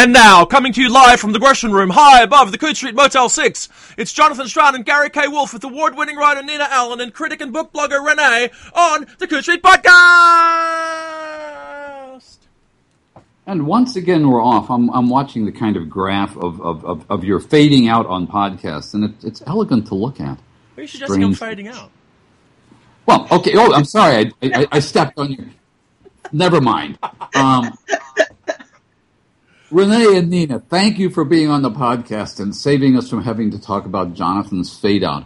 And now, coming to you live from the Gresham Room, high above the Coode Street Motel 6, it's Jonathan Strahan and Gary K. Wolfe with award-winning writer Nina Allan and critic and book blogger Renay on the Coode Street Podcast! And once again, we're off. I'm, I'm watching the kind of graph of, of, of, of your fading out on podcasts, and it, it's elegant to look at. Are you suggesting I'm fading out? Well, okay. Oh, I'm sorry. I, I, I stepped on you. Never mind. Um, Renay and Nina, thank you for being on the podcast and saving us from having to talk about Jonathan's fade out.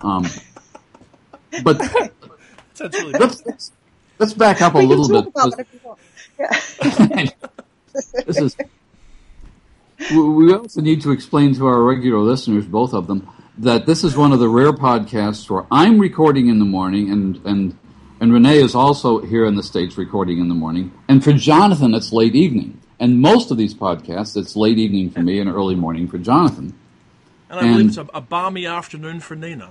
Um, but really let's, let's, let's back up a We little bit. about it if you want. this is. we- We also need to explain to our regular listeners, both of them, that this is one of the rare podcasts where I'm recording in the morning, and and and Renay is also here in the states recording in the morning, and for Jonathan it's late evening. And most of these podcasts, it's late evening for me and early morning for Jonathan. And I believe it's a, a balmy afternoon for Nina.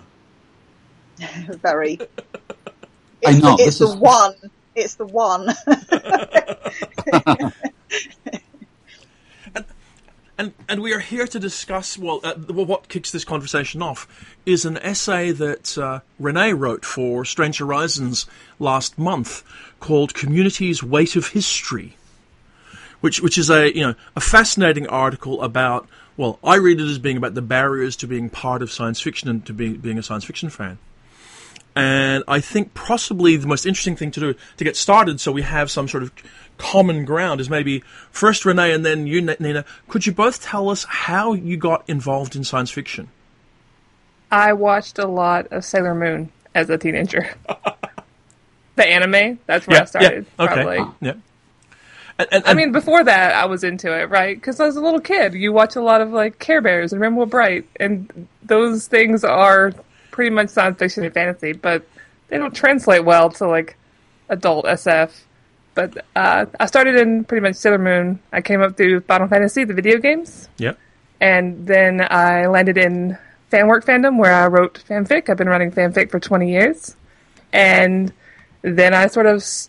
Very. I It's know, The, it's this the is- one. It's the one. And, and we are here to discuss, well, uh, well, what kicks this conversation off is an essay that uh, Renay wrote for Strange Horizons last month called Community's Weight of History, which, which is a, you know, a fascinating article about, well, I read it as being about the barriers to being part of science fiction and to be, being a science fiction fan. And I think possibly the most interesting thing to do to get started, so we have some sort of common ground, is maybe first Renay and then you, Nina. Could you both tell us how you got involved in science fiction? I watched a lot of Sailor Moon as a teenager. the anime, that's where I started, Yeah, okay, probably. yeah. And, and, I mean, before that, I was into it, right? Because as a little kid. You watch a lot of like Care Bears and Rainbow Brite, and those things are pretty much science fiction and fantasy, but they don't translate well to like adult SF. But uh, I started in pretty much Sailor Moon. I came up through Final Fantasy, the video games, yeah, and then I landed in fan work fandom where I wrote fanfic. I've been running fanfic for 20 years. And then I sort of s-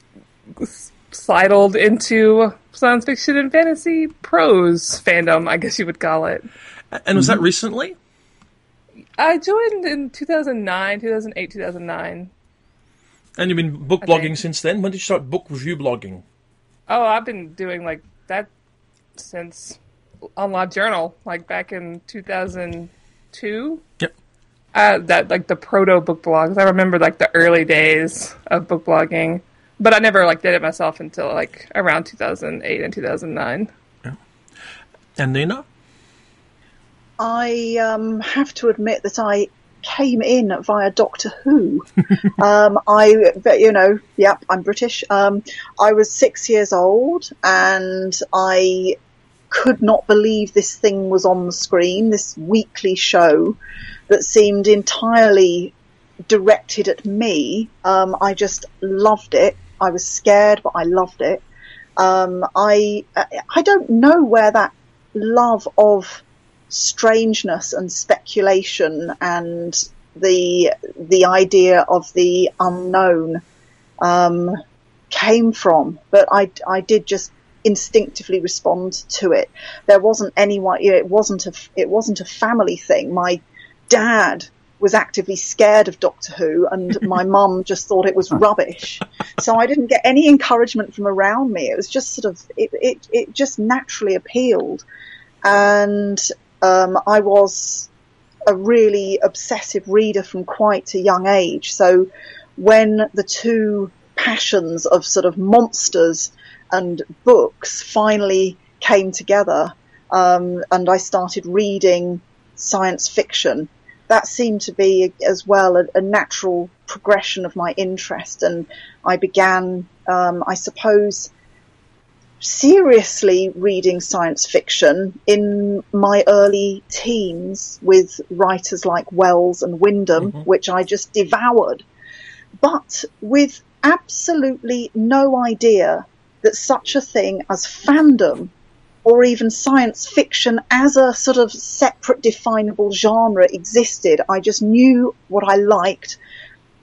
s- sidled into science fiction and fantasy prose fandom, I guess you would call it. and was that recently? I joined in 2009, 2008, 2009. And you've been book Okay. blogging since then. When did you start book review blogging? Oh, I've been doing like that since on Live Journal, like back in 2002. Yep. uh, that like the proto book blogs. I remember like the early days of book blogging, but I never like did it myself until like around 2008 and 2009. And Nina? I um, have to admit that I came in via Doctor Who. um, I, you know, yep, I'm British. Um, I was six years old and I could not believe this thing was on the screen, this weekly show that seemed entirely directed at me. Um, I just loved it. I was scared, but I loved it. Um, I, I don't know where that love of strangeness and speculation and the the idea of the unknown um, came from, but I I did just instinctively respond to it. There wasn't anyone. It wasn't a it wasn't a family thing. My dad was actively scared of Doctor Who, and my mum just thought it was rubbish. So I didn't get any encouragement from around me. It was just sort of it it, it just naturally appealed, and um, I was a really obsessive reader from quite a young age. So when the two passions of sort of monsters and books finally came together, um, and I started reading science fiction, that seemed to be as well a, a natural progression of my interest. And I began, um, I suppose, seriously reading science fiction in my early teens with writers like Wells and Wyndham, which I just devoured, but with absolutely no idea that such a thing as fandom or even science fiction as a sort of separate definable genre existed. I just knew what I liked.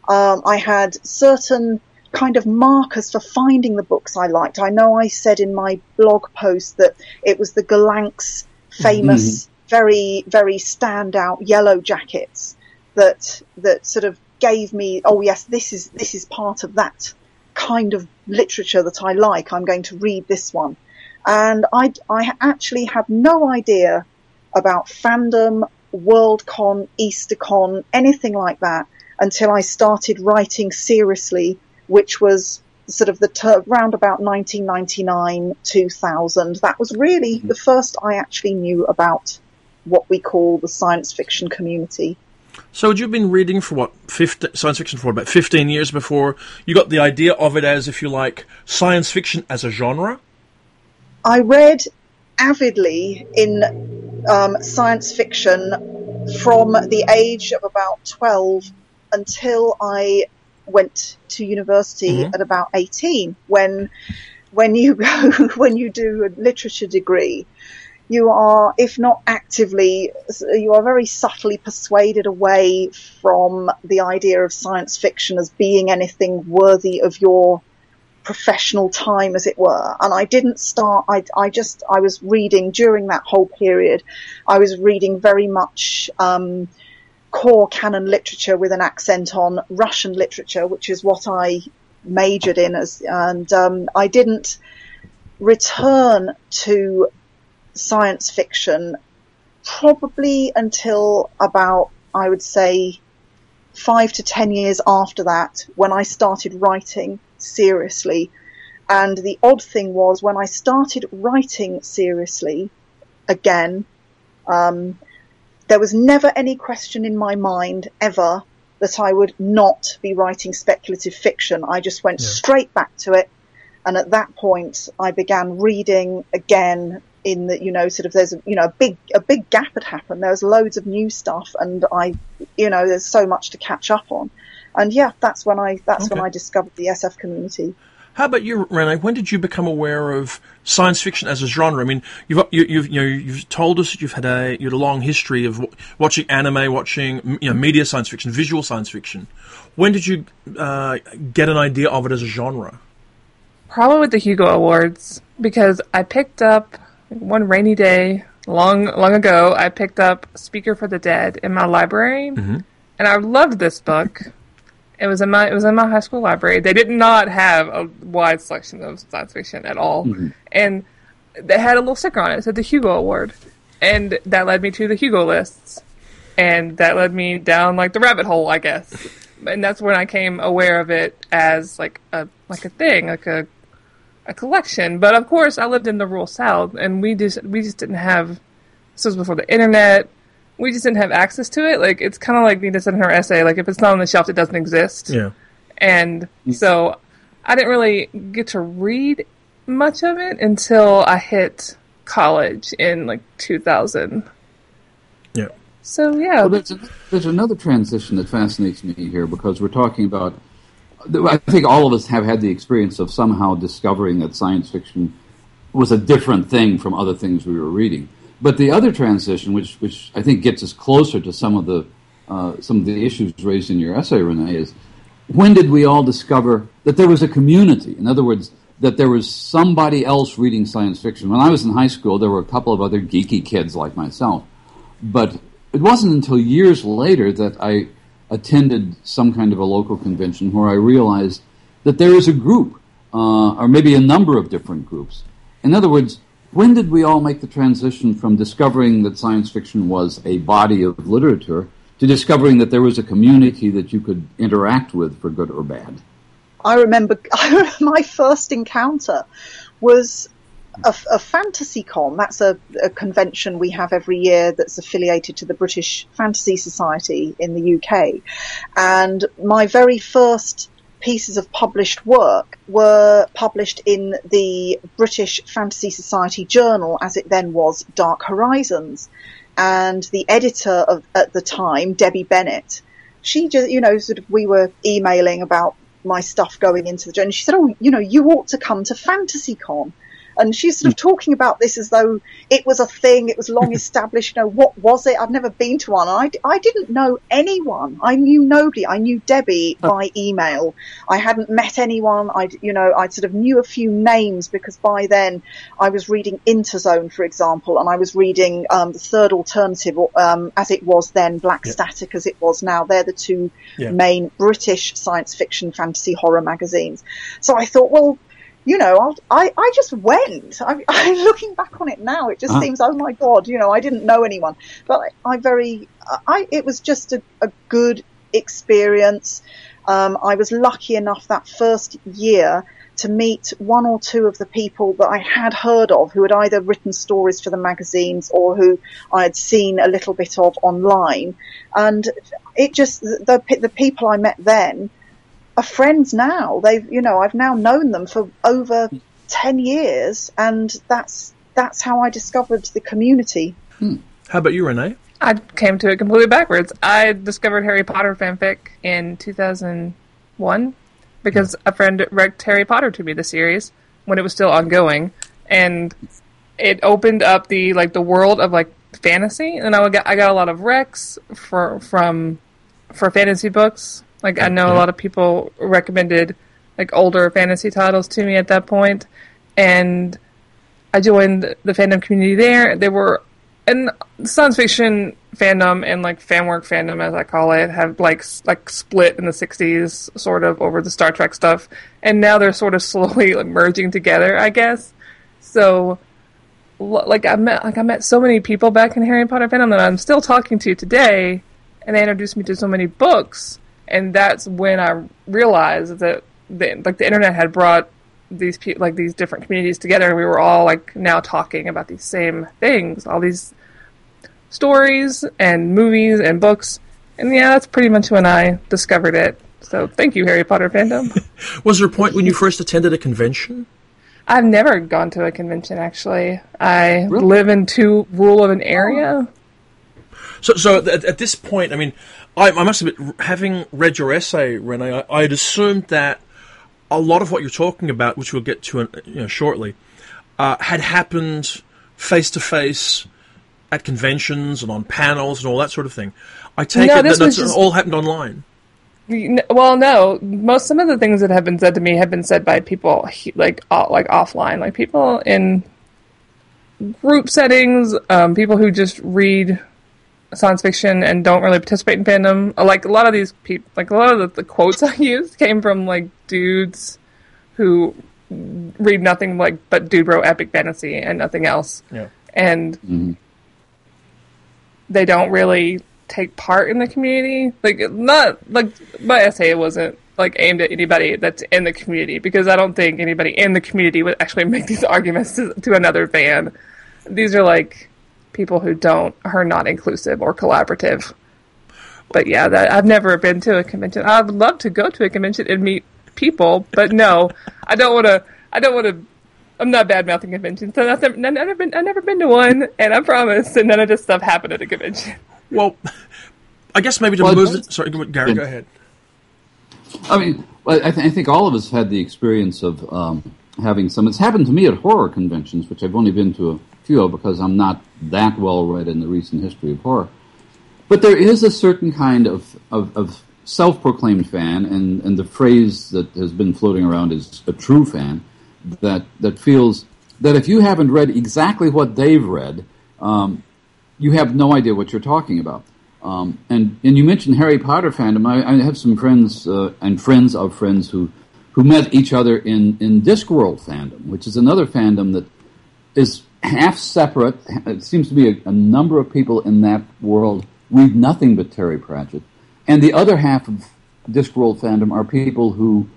Um, I had certain kind of markers for finding the books I liked. I know I said in my blog post that it was the Gollancz famous, mm-hmm. very, very standout yellow jackets that, that sort of gave me, oh yes, this is, this is part of that kind of literature that I like. I'm going to read this one. And I, I actually had no idea about fandom, Worldcon, EasterCon, anything like that until I started writing seriously which was sort of the ter- round about 1999, 2000. That was really mm-hmm. the first I actually knew about what we call the science fiction community. So had you been reading for what 50, science fiction for about 15 years before you got the idea of it as, if you like, science fiction as a genre? I read avidly in um, science fiction from the age of about 12 until I went to university mm-hmm. at about 18 when when you go when you do a literature degree you are if not actively you are very subtly persuaded away from the idea of science fiction as being anything worthy of your professional time as it were. And I didn't start I, I just I was reading during that whole period I was reading very much um, core canon literature with an accent on Russian literature, which is what I majored in as, and um, I didn't return to science fiction probably until about, I would say, five to ten years after that when I started writing seriously. And the odd thing was when I started writing seriously again, um, there was never any question in my mind ever that I would not be writing speculative fiction. I just went yeah. straight back to it. And at that point, I began reading again in the, you know, sort of there's, you know, a big, a big gap had happened. There was loads of new stuff and I, you know, there's so much to catch up on. And yeah, that's when I, that's okay. when I discovered the SF community. How about you, Renay? When did you become aware of science fiction as a genre? I mean, you've you, have you know you've told us that you've had a you had a long history of watching anime, watching you know media science fiction, visual science fiction. When did you uh, get an idea of it as a genre? Probably with the Hugo Awards because I picked up one rainy day long long ago. I picked up Speaker for the Dead in my library, mm-hmm. and I loved this book. It was in my it was in my high school library. They did not have a wide selection of science fiction at all, mm-hmm. and they had a little sticker on it. It said the Hugo Award, and that led me to the Hugo lists, and that led me down like the rabbit hole, I guess. And that's when I came aware of it as like a like a thing, like a a collection. But of course, I lived in the rural South, and we just we just didn't have. This was before the internet we just didn't have access to it. Like it's kind of like Nina said in her essay. Like if it's not on the shelf, it doesn't exist. Yeah. And so I didn't really get to read much of it until I hit college in like 2000. Yeah. So yeah. Well, there's, there's another transition that fascinates me here because we're talking about. I think all of us have had the experience of somehow discovering that science fiction was a different thing from other things we were reading. But the other transition, which which I think gets us closer to some of the uh, some of the issues raised in your essay, Renay, is when did we all discover that there was a community? In other words, that there was somebody else reading science fiction. When I was in high school, there were a couple of other geeky kids like myself, but it wasn't until years later that I attended some kind of a local convention where I realized that there is a group, uh, or maybe a number of different groups. In other words, when did we all make the transition from discovering that science fiction was a body of literature to discovering that there was a community that you could interact with for good or bad? I remember my first encounter was a, a fantasy con. That's a, a, convention we have every year that's affiliated to the British Fantasy Society in the UK. And my very first pieces of published work were published in the British Fantasy Society Journal, as it then was Dark Horizons. And the editor of, at the time, Debbie Bennett, she just, you know, sort of, we were emailing about my stuff going into the journal. She said, "Oh, you know, you ought to come to FantasyCon." And she's sort of talking about this as though it was a thing, it was long established. You know, what was it? I've never been to one. I, I didn't know anyone. I knew nobody. I knew Debbie by email. I hadn't met anyone. I, you know, I sort of knew a few names because by then I was reading Interzone, for example, and I was reading um, the Third Alternative, um, as it was then, Black. Static as it was now. They're the two main British science fiction, fantasy, horror magazines. So I thought, well, you know, I I just went. I, I looking back on it now, it just Ah. seems, oh my god, you know, I didn't know anyone, but I, I very, I it was just a, a good experience. Um, I was lucky enough that first year to meet one or two of the people that I had heard of who had either written stories for the magazines or who I had seen a little bit of online. And it just, the, the people I met then are friends now. They've, you know, I've now known them for over 10 years and that's, that's how I discovered the community. Hmm. How about you, Renay? I came to it completely backwards. I discovered Harry Potter fanfic in 2001 because a friend rec Harry Potter to me, the series, when it was still ongoing, and it opened up the like the world of like fantasy, and I would get, I got a lot of recs for from for fantasy books. Like I know a lot of people recommended like older fantasy titles to me at that point, and I joined the fandom community there. There were and science fiction fandom and like fan work fandom, as I call it, have like like split in the '60s, sort of over the Star Trek stuff, and now they're sort of slowly like merging together, I guess. So, like I met like I met so many people back in Harry Potter fandom that I'm still talking to today, and they introduced me to so many books, and that's when I realized that the, like the internet had brought these pe- like these different communities together. And we were all like now talking about these same things all these stories and movies and books. And yeah that's pretty much when i discovered it. So thank you harry potter fandom. Was there a point when you first attended a convention? i've never gone to a convention actually. I Really? live in too rural of an area. So, so at, at this point, I mean, I, I must admit, having read your essay, Renay, I, I had assumed that a lot of what you're talking about, which we'll get to uh, you know, shortly, uh, had happened face to face at conventions and on panels and all that sort of thing. I take No, it that that's just- all happened online. Well, no. Most some of the things that have been said to me have been said by people like like offline, like people in group settings, um, people who just read science fiction and don't really participate in fandom. Uh, Like a lot of these people, like a lot of the, the quotes I used came from like dudes who read nothing like but dude wrote epic fantasy and nothing else Yeah. and they don't really take part in the community. Like not like my essay wasn't like aimed at anybody that's in the community because I don't think anybody in the community would actually make these arguments to, to another fan. These are like people who don't are not inclusive or collaborative. But yeah, that I've never been to a convention. I would love to go to a convention and meet people, but no, I don't want to. I don't want to. I'm not bad mouthing conventions. So I've never, I've never been. I've never been to one, and I promise. that none of this stuff happened at a convention. Well, I guess maybe to Well, move it- it. Sorry, go- Gary, go ahead. I mean, I, th- I think all of us had the experience of um, having some. It's happened to me at horror conventions, which I've only been to because I'm not that well read in the recent history of horror. But there is a certain kind of, of, of self proclaimed fan, and, and the phrase that has been floating around is a true fan, that, that feels that if you haven't read exactly what they've read, um, you have no idea what you're talking about. Um, and and you mentioned Harry Potter fandom. I, I have some friends uh, and friends of friends who who met each other in in Discworld fandom, which is another fandom that is half separate. It seems to be a, a number of people in that world read nothing but Terry Pratchett, and the other half of Discworld fandom are people who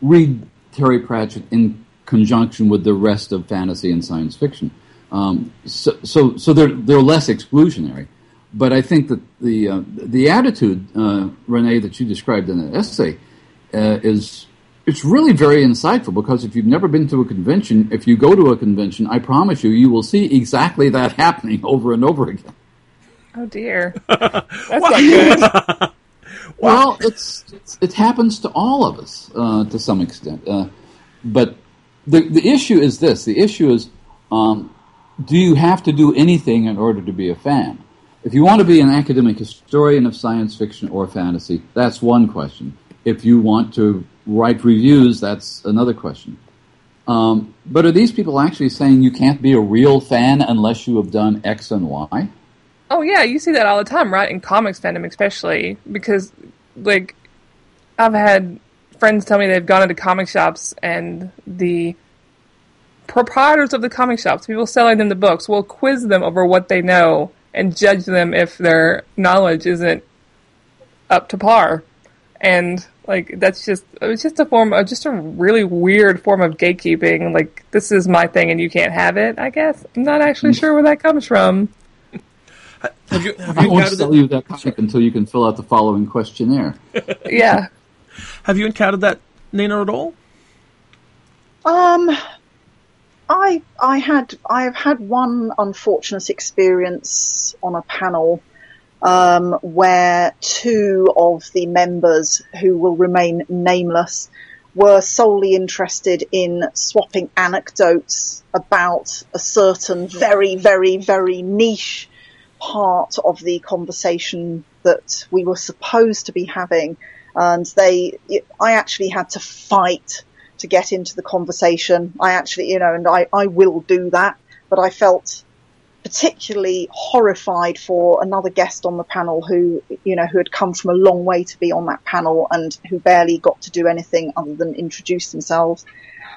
read Terry Pratchett in conjunction with the rest of fantasy and science fiction. Um, so, so, so they're they're less exclusionary. But I think that the uh, the attitude, uh, Renay, that you described in the essay, uh, is it's really very insightful because if you've never been to a convention, if you go to a convention, I promise you, you will see exactly that happening over and over again. Oh dear, that's not good. Well, it's, it's it happens to all of us uh, to some extent, uh, but the the issue is this: the issue is, um, do you have to do anything in order to be a fan? If you want to be an academic historian of science fiction or fantasy, that's one question. If you want to write reviews, that's another question. Um, but are these people actually saying you can't be a real fan unless you have done X and Y? Oh yeah, you see that all the time, right? In comics fandom, especially because, like, I've had friends tell me they've gone into comic shops and the proprietors of the comic shops, people selling them the books, will quiz them over what they know and judge them if their knowledge isn't up to par. And like that's just it's just a form of just a really weird form of gatekeeping. Like this is my thing and you can't have it. I guess I'm not actually sure where that comes from. Have you, have I you won't encountered sell you that comic until you can fill out the following questionnaire. Yeah. Have you encountered that, Nina, at all? Um, I I had I have had one unfortunate experience on a panel um, where two of the members who will remain nameless were solely interested in swapping anecdotes about a certain very very very niche part of the conversation that we were supposed to be having. And they I actually had to fight to get into the conversation. I actually, you know, and I, I will do that, but I felt particularly horrified for another guest on the panel who, you know, who had come from a long way to be on that panel and who barely got to do anything other than introduce themselves.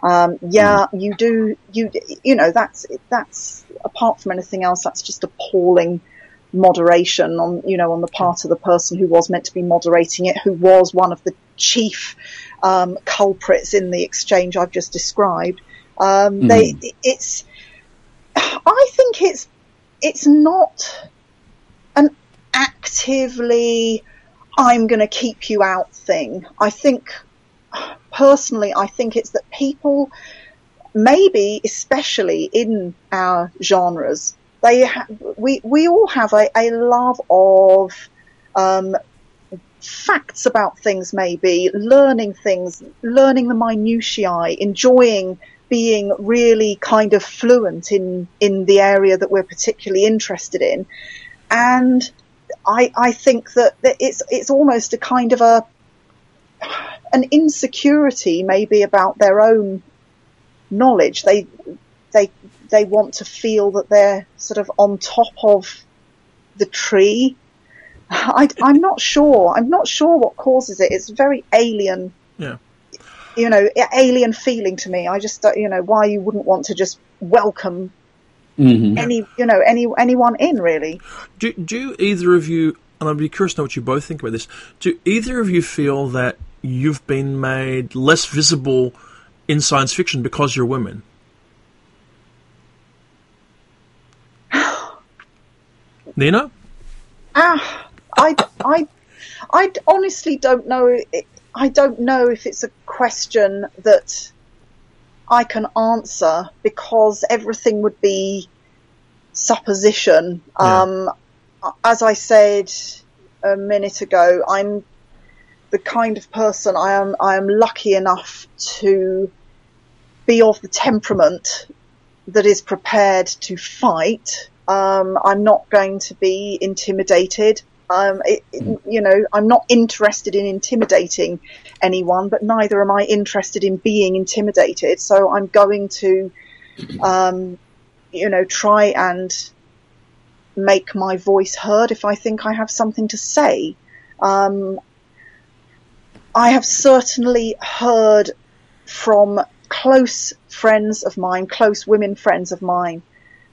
Um, yeah, you do, you, you know, that's, that's, apart from anything else, that's just appalling moderation on, you know, on the part of the person who was meant to be moderating it, who was one of the chief um, culprits in the exchange I've just described. Um, They, it's, I think it's, it's not an actively, I'm going to keep you out thing. I think, personally, I think it's that people, maybe especially in our genres, they ha- we we all have a, a love of um, facts about things, maybe learning things, learning the minutiae, enjoying being really kind of fluent in in the area that we're particularly interested in, and I I think that, it's it's almost a kind of a an insecurity maybe about their own knowledge. They they they want to feel that they're sort of on top of the tree. I, am not sure. I'm not sure what causes it. It's very alien, Yeah. You know, alien feeling to me. I just, you know, why you wouldn't want to just welcome hmm any, you know, any anyone in really. Do, do either of you, and I'd be curious to know what you both think about this, do either of you feel that you've been made less visible in science fiction because you're women? Nina? Ah, I, I, I honestly don't know. I don't know if it's a question that I can answer because everything would be supposition. Yeah. Um, as I said a minute ago, I'm the kind of person I am. I am lucky enough to be of the temperament that is prepared to fight. Um, I'm not going to be intimidated. Um, it, you know, I'm not interested in intimidating anyone, but neither am I interested in being intimidated. So I'm going to, um, you know, try and make my voice heard if I think I have something to say. Um, I have certainly heard from close friends of mine, close women friends of mine,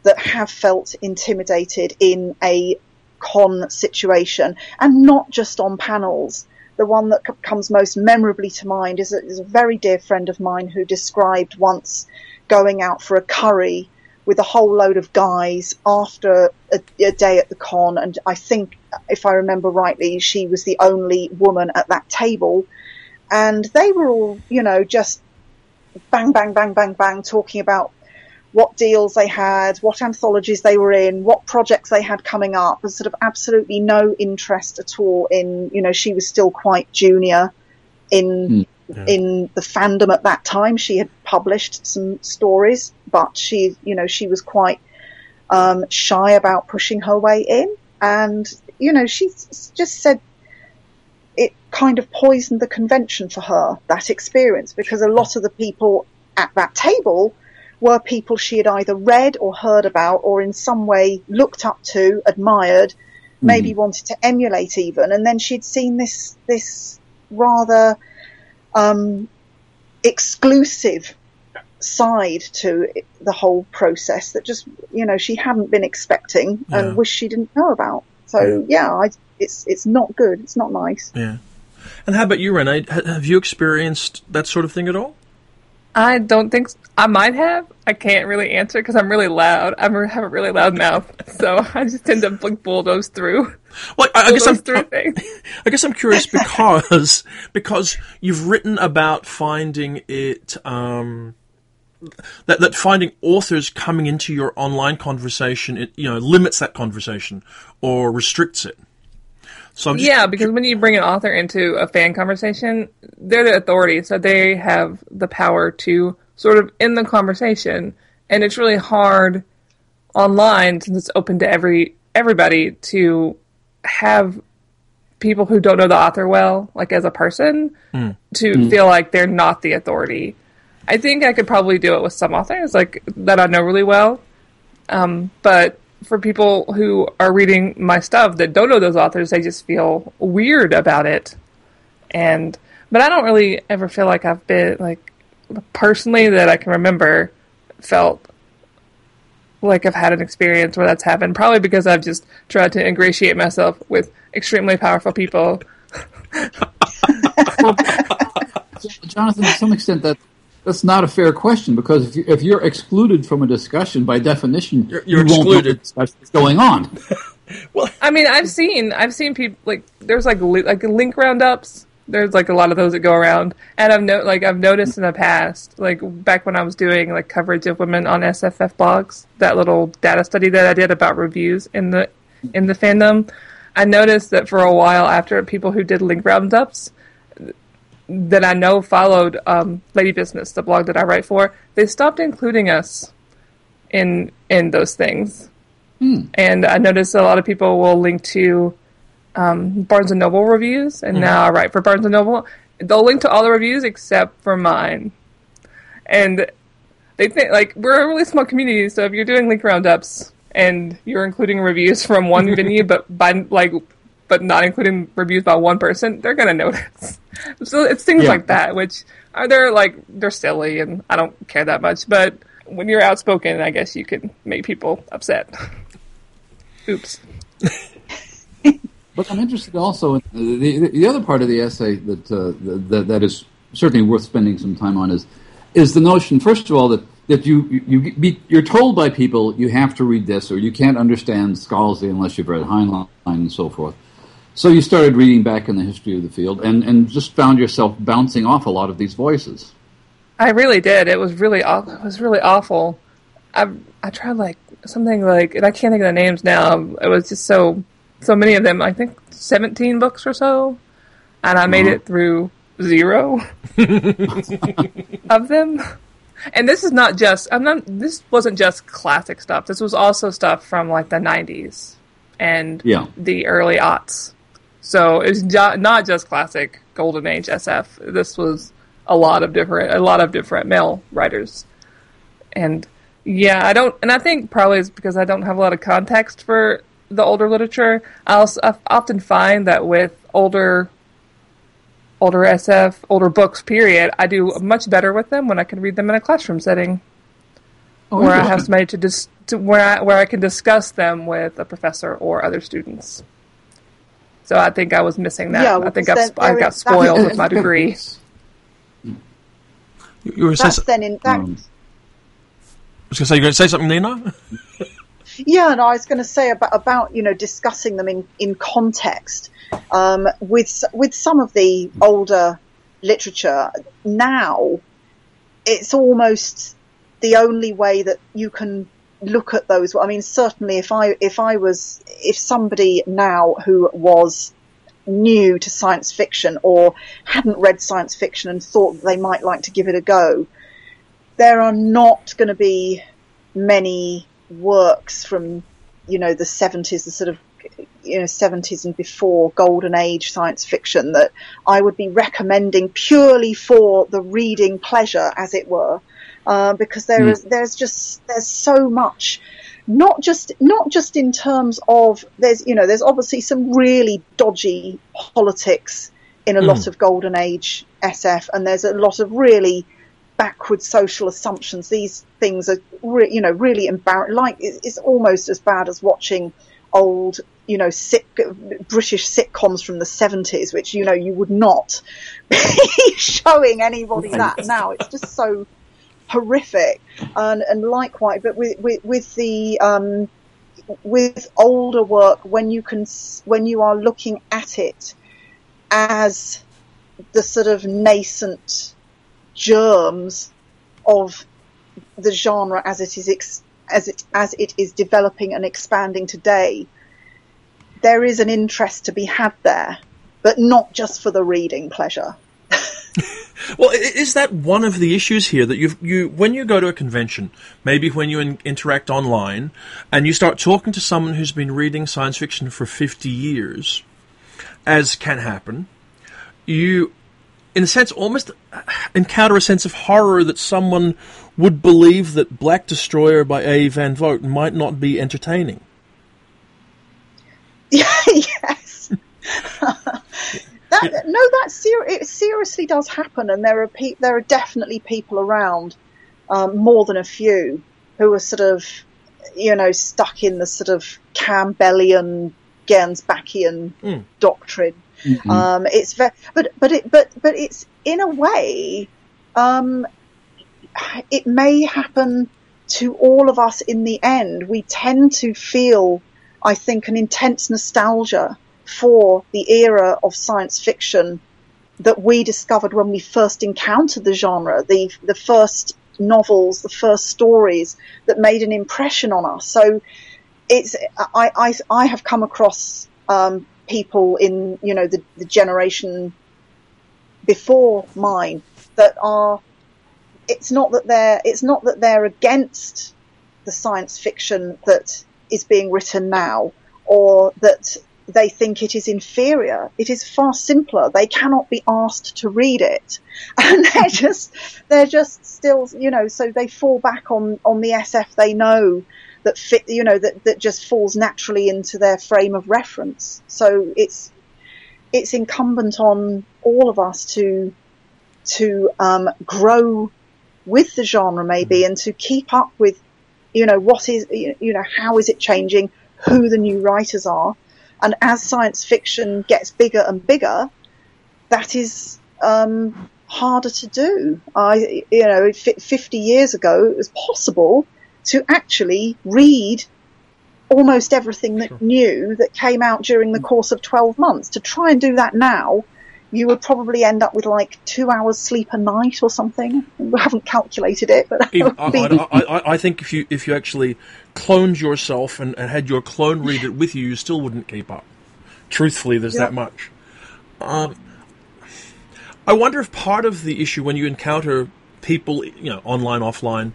that have felt intimidated in a con situation, and not just on panels. The one that comes most memorably to mind is a, is a very dear friend of mine who described once going out for a curry with a whole load of guys after a, a day at the con, and I think, if I remember rightly, she was the only woman at that table, and they were all, you know, just bang, bang, bang, bang, bang, talking about what deals they had, what anthologies they were in, what projects they had coming up, and sort of absolutely no interest at all in, you know, she was still quite junior in in the fandom at that time. She had published some stories, but she, you know, she was quite um, shy about pushing her way in, and you know, she just said it kind of poisoned the convention for her that experience because a lot of the people at that table were people she had either read or heard about or in some way looked up to, admired, maybe wanted to emulate even, and then she'd seen this this rather um, exclusive side to the whole process that just you know she hadn't been expecting Yeah. and wished she didn't know about. So yeah, I, it's it's not good. It's not nice. Yeah. And how about you, Renay? Have you experienced that sort of thing at all? I don't think I might have. I can't really answer because I'm really loud. I have a really loud mouth, so I just tend to like bulldoze through. Well, I, I guess I'm, through things. I guess I'm curious because because you've written about finding it um, that that finding authors coming into your online conversation it you know limits that conversation or restricts it. So just, Yeah, because when you bring an author into a fan conversation, they're the authority, so they have the power to sort of end the conversation, and it's really hard online since it's open to every everybody to have people who don't know the author well, like as a person, to feel like they're not the authority. I think I could probably do it with some authors, like that I know really well, um, but for people who are reading my stuff that don't know those authors, they just feel weird about it. And but I don't really ever feel like I've been like personally that I can remember felt like I've had an experience where that's happened. Probably because I've just tried to ingratiate myself with extremely powerful people. Jonathan, to some extent, that that's not a fair question because if, you, if you're excluded from a discussion, by definition, You're- you're you won't excluded. the discussion's going on. well, I mean, I've seen I've seen people like there's like li- like link roundups. There's like a lot of those that go around, and I've no like I've noticed in the past, like back when I was doing like coverage of women on SFF blogs, that little data study that I did about reviews in the in the fandom, I noticed that for a while after people who did link roundups that I know followed um, Lady Business, the blog that I write for, they stopped including us in in those things and I noticed a lot of people will link to um, Barnes and Noble reviews, and now I write for Barnes and Noble. They'll link to all the reviews except for mine, and they think like we're a really small community. So if you're doing link roundups and you're including reviews from one venue, but by like but not including reviews by one person, they're gonna notice. So it's things Yeah. like that, which are they're like they're silly, and I don't care that much. But when you're outspoken, I guess you can make people upset. Oops. But I'm interested also in the, the, the other part of the essay that, uh, that that is certainly worth spending some time on is is the notion, first of all, that that you you be, you're told by people you have to read this or you can't understand Scalzi unless you've read Heinlein and so forth. So you started reading back in the history of the field and, and just found yourself bouncing off a lot of these voices. I really did. It was really aw- it was really awful. I I tried like something like and I can't think of the names now. It was just so so many of them. I think seventeen books or so, and I made it through zero of them. And this is not just I'm not. This wasn't just classic stuff. This was also stuff from like the '90s and Yeah. the early aughts. So it's not just classic golden age SF. This was a lot of different, a lot of different male writers, and yeah, I don't, and I think probably it's because I don't have a lot of context for the older literature. I also I often find that with older, older SF, older books, period, I do much better with them when I can read them in a classroom setting Oh, where I have somebody to dis- to where I, where I can discuss them with a professor or other students. So I think I was missing that. Yeah, I think I've, I got is- spoiled with my degree. you you were That's saying, then in that. Um, I was going to say you're going to say something, Nina. Yeah, and I was going to say about about you know discussing them in in context um, with with some of the older literature now. It's almost the only way that you can look at those. I mean, certainly if I if I was if somebody now who was new to science fiction or hadn't read science fiction and thought they might like to give it a go, there are not going to be many works from, you know, the 70s, the sort of, you know, 70s and before golden age science fiction that I would be recommending purely for the reading pleasure, as it were, uh, because there Mm. is, there's just, there's so much, not just, not just in terms of, there's, you know, there's obviously some really dodgy politics in a lot of golden age SF and there's a lot of really backward social assumptions. These things are, re- you know, really embarrassing. Like it's almost as bad as watching old, you know, sick, British sitcoms from the seventies, which you know you would not be showing anybody that now. It's just so horrific. And and likewise, but with with, with the um, with older work, when you can when you are looking at it as the sort of nascent germs of the genre as it is ex- as it as it is developing and expanding today, there is an interest to be had there, but not just for the reading pleasure. Well, is that one of the issues here that you you when you go to a convention, maybe when you in, interact online, and you start talking to someone who's been reading science fiction for fifty years, as can happen, you, in a sense, almost uh, encounter a sense of horror that someone would believe that Black Destroyer by A. Van Vogt might not be entertaining. yes. that, no, that ser- it seriously does happen, and there are pe- there are definitely people around, um, more than a few, who are sort of, you know, stuck in the sort of Campbellian, Gernsbackian doctrine. Um, it's ve- but but it but but it's in a way, um, it may happen to all of us in the end. We tend to feel, I think, an intense nostalgia for the era of science fiction that we discovered when we first encountered the genre, the the first novels, the first stories that made an impression on us. So it's I I, I have come across um, people in you know the, the generation before mine that are it's not that they're it's not that they're against the science fiction that is being written now or that they think it is inferior. It is far simpler. They cannot be asked to read it. And they're just, they're just still, you know, so they fall back on, on the SF they know that fit, you know, that, that just falls naturally into their frame of reference. So it's, it's incumbent on all of us to, to, um, grow with the genre maybe and to keep up with, you know, what is, you know, how is it changing, who the new writers are. And as science fiction gets bigger and bigger, that is, um, harder to do. I, you know, 50 years ago, it was possible to actually read almost everything that new that came out during the course of 12 months. To try and do that now, you would probably end up with like two hours sleep a night or something. We haven't calculated it, but Even- I, I, I, I think if you if you actually cloned yourself and, and had your clone read it with you, you still wouldn't keep up. Truthfully, there's Yeah. that much. Um, I wonder if part of the issue when you encounter people, you know, online, offline,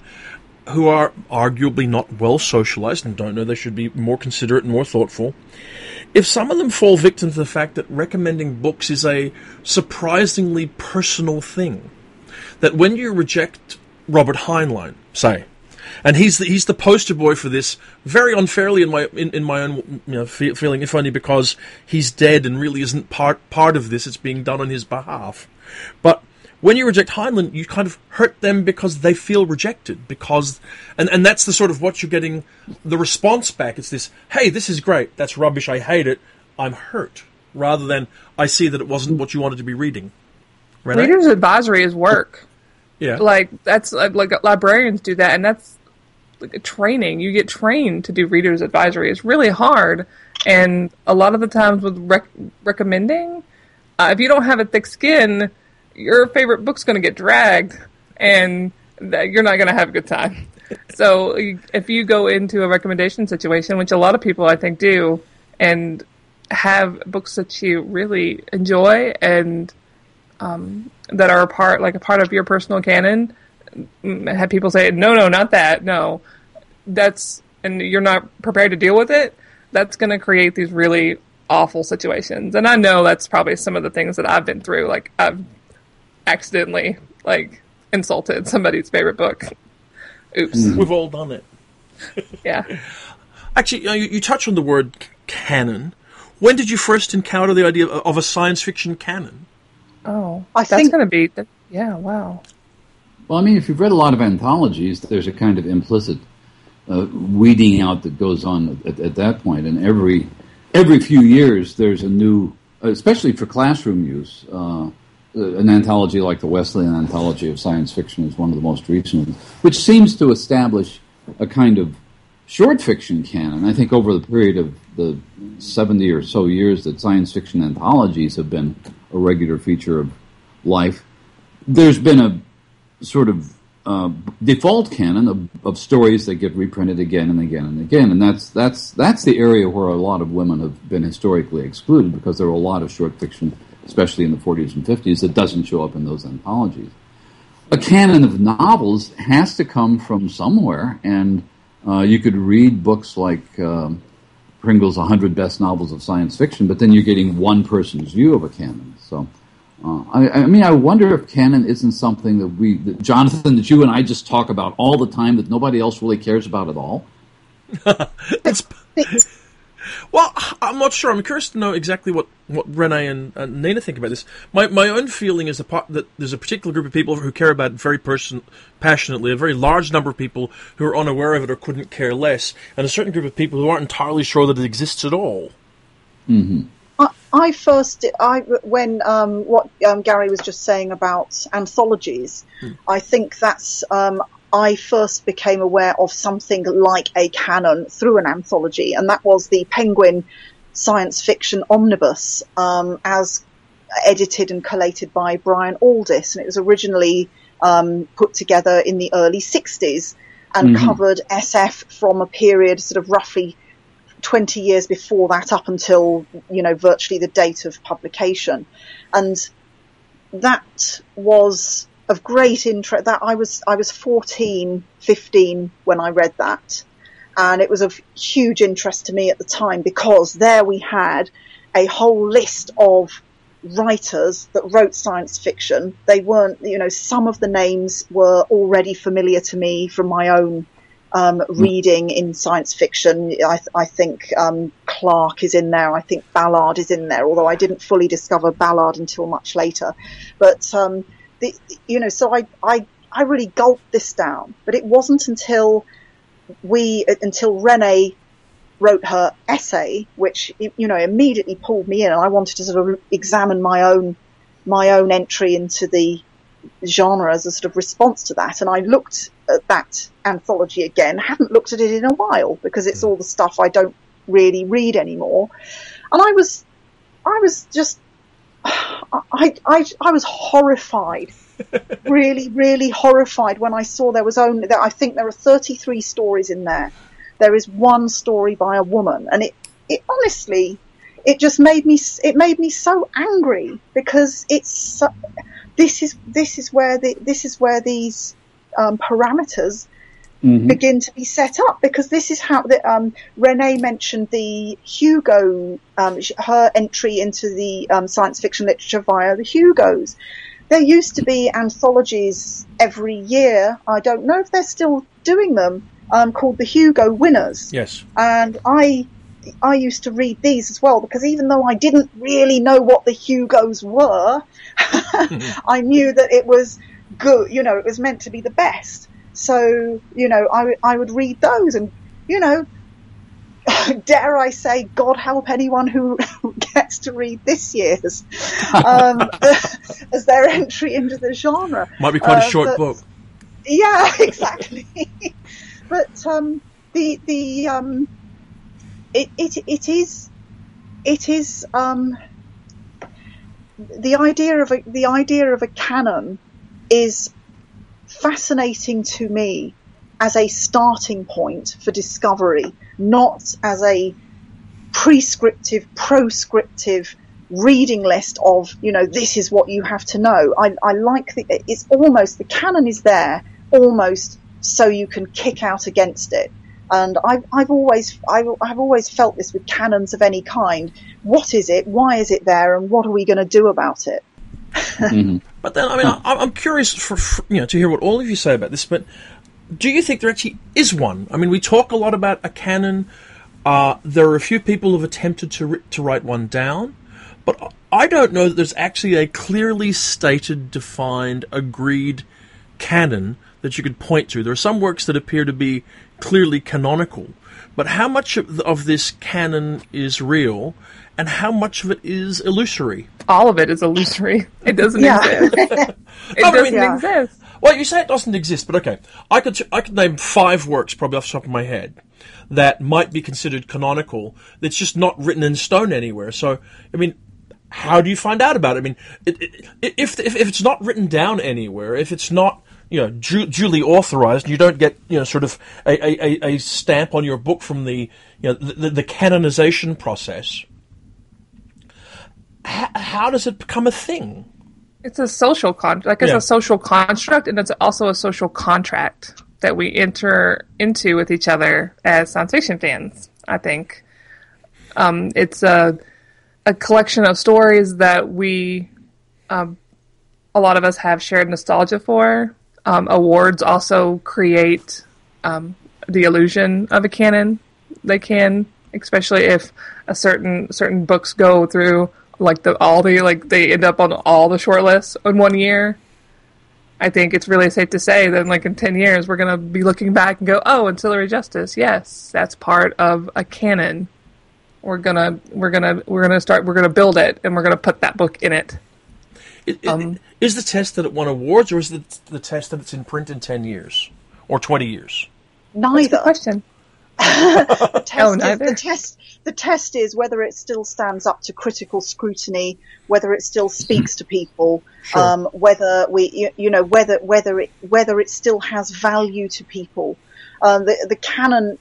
who are arguably not well socialized and don't know they should be more considerate and more thoughtful, if some of them fall victim to the fact that recommending books is a surprisingly personal thing, that when you reject Robert Heinlein, say, and he's the, he's the poster boy for this very unfairly in my in, in my own you know, fe- feeling, if only because he's dead and really isn't part part of this. It's being done on his behalf. But when you reject Heinlein, you kind of hurt them because they feel rejected. Because and and that's the sort of what you're getting the response back. It's this, hey, this is great. That's rubbish. I hate it. I'm hurt. Rather than I see that it wasn't what you wanted to be reading. Renay? Reader's advisory is work. Yeah. Like that's like, like librarians do that, and that's like a training. You get trained to do reader's advisory. It's really hard, and a lot of the times with rec- recommending, uh, if you don't have a thick skin, your favorite book's going to get dragged, and you're not going to have a good time. So if you go into a recommendation situation, which a lot of people I think do, and have books that you really enjoy and um, that are a part like a part of your personal canon, have people say, "No, no, not that. No, that's," and you're not prepared to deal with it. That's going to create these really awful situations. And I know that's probably some of the things that I've been through. Like I've accidentally like insulted somebody's favorite book. Oops. We've all done it. Yeah. Actually, you, know, you, you touch on the word c- canon. When did you first encounter the idea of, of a science fiction canon? Oh, I think that's think- going to be. that- Yeah. Wow. Well, I mean, if you've read a lot of anthologies, there's a kind of implicit uh, weeding out that goes on at, at that point, and every every few years there's a new, especially for classroom use. Uh, an anthology like the Wesleyan Anthology of Science Fiction is one of the most recent, which seems to establish a kind of short fiction canon. I think over the period of the 70 or so years that science fiction anthologies have been a regular feature of life, there's been a sort of uh, default canon of, of stories that get reprinted again and again and again, and that's that's that's the area where a lot of women have been historically excluded because there are a lot of short fiction, especially in the 40s and 50s, that doesn't show up in those anthologies. A canon of novels has to come from somewhere, and uh, you could read books like um, Pringle's 100 Best Novels of Science Fiction, but then you're getting one person's view of a canon. So. Uh, I, I mean, I wonder if canon isn't something that we, that Jonathan, that you and I just talk about all the time that nobody else really cares about at all. It's well, I'm not sure. I'm curious to know exactly what, what Renay and, and Nina think about this. My my own feeling is a po- that there's a particular group of people who care about it very person passionately, a very large number of people who are unaware of it or couldn't care less, and a certain group of people who aren't entirely sure that it exists at all. I, I first, I when um, what um, Gary was just saying about anthologies, I think that's um, I first became aware of something like a canon through an anthology, and that was the Penguin Science Fiction Omnibus, um, as edited and collated by Brian Aldiss, and it was originally um, put together in the early '60s and covered SF from a period sort of roughly 20 years before that up until, you know, virtually the date of publication. And that was of great interest that I was, I was 14, 15 when I read that. And it was of huge interest to me at the time because there we had a whole list of writers that wrote science fiction. They weren't, you know, some of the names were already familiar to me from my own um, reading in science fiction. I, I think um, Clarke is in there. I think Ballard is in there, although I didn't fully discover Ballard until much later. But um, the, you know, so I, I I really gulped this down. But it wasn't until we until Renay wrote her essay, which you know immediately pulled me in, and I wanted to sort of examine my own my own entry into the genre as a sort of response to that. And I looked at that anthology again, haven't looked at it in a while because it's hmm. all the stuff I don't really read anymore. And I was, I was just, I, I, I was horrified, really, really horrified when I saw there was only, that I think there are 33 stories in there. There is one story by a woman and it, it honestly, it just made me, it made me so angry because it's, so, this is, this is where the, this is where these, um, parameters begin to be set up because this is how the, um, Renay mentioned the Hugo, um, her entry into the um, science fiction literature via the Hugos. There used to be anthologies every year. I don't know if they're still doing them. Um, called the Hugo Winners Yes. and I I used to read these as well because even though I didn't really know what the Hugos were, I knew that it was good. You know, it was meant to be the best. So you know, I would- I would read those, and you know, dare I say, God help anyone who gets to read this year's um, as their entry into the genre. Might be quite a Uh, short but- book. Yeah, exactly. but um, the the um, it, it it is it is um, the idea of a the idea of a canon is fascinating to me as a starting point for discovery, not as a prescriptive, proscriptive reading list of, you know, this is what you have to know. I, I like the, it's almost, the canon is there almost so you can kick out against it. And I've, I've always, I've, I've always felt this with canons of any kind. What is it? Why is it there? And what are we going to do about it? Mm-hmm. But then, I mean, I, I'm curious for, for you know to hear what all of you say about this. But do you think there actually is one? I mean, we talk a lot about a canon. Uh, there are a few people who've attempted to to write one down, but I don't know that there's actually a clearly stated, defined, agreed canon that you could point to. There are some works that appear to be clearly canonical, but how much of, of this canon is real, and how much of it is illusory? All of it is illusory. It doesn't Yeah. exist. It No, doesn't mean- Yeah. Exist. Well, you say it doesn't exist, but okay. I could I could name five works probably off the top of my head that might be considered canonical. That's just not written in stone anywhere. So, I mean, how do you find out about it? I mean, it, it, if, if if it's not written down anywhere, if it's not you know du- duly authorized, you don't get you know sort of a, a, a- stamp on your book from the you know the, the, the canonization process. How, how does it become a thing? It's a social con like it's Yeah. a social construct and it's also a social contract that we enter into with each other as science fiction fans, I think. Um, it's a a collection of stories that we um, a lot of us have shared nostalgia for. Um, awards also create um, the illusion of a canon. They can, especially if a certain certain books go through like the all the like they end up on all the short lists in one year. I think it's really safe to say that like in ten years we're gonna be looking back and go, oh, Ancillary Justice, yes, that's part of a canon. We're gonna we're gonna we're gonna start we're gonna build it and we're gonna put that book in it. It, it- Um, is the test that it won awards, or is it the test that it's in print in ten years or twenty years? Neither. Question. The test, Oh, is, the test the test is whether it still stands up to critical scrutiny, whether it still speaks to people, Sure. um, whether we you, you know whether whether it whether it still has value to people. Um, the the canon,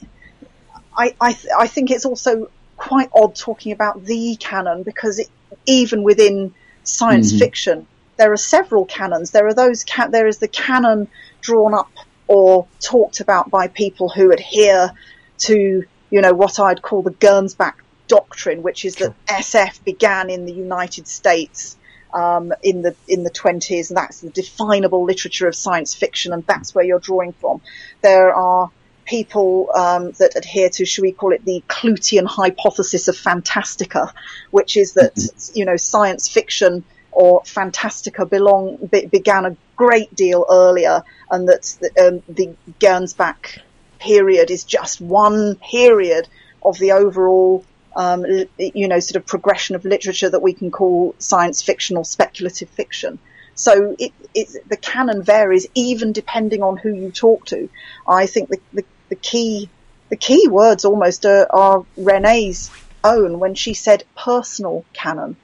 I I, th- I think it's also quite odd talking about the canon because it, even within science Mhm. fiction, there are several canons. There are those ca- there is the canon drawn up or talked about by people who adhere to, you know, what I'd call the Gernsback doctrine, which is that SF began in the United States um, in the in the twenties, and that's the definable literature of science fiction, and that's where you're drawing from. There are people um, that adhere to, should we call it, the Clutian hypothesis of Fantastica, which is that you know science fiction or Fantastica belong be, began a great deal earlier, and that the, um, the Gernsback period is just one period of the overall, um, you know, sort of progression of literature that we can call science fiction or speculative fiction. So it, it, the canon varies even depending on who you talk to. I think the, the, the key, the key words almost are, are Renay's own when she said personal canon.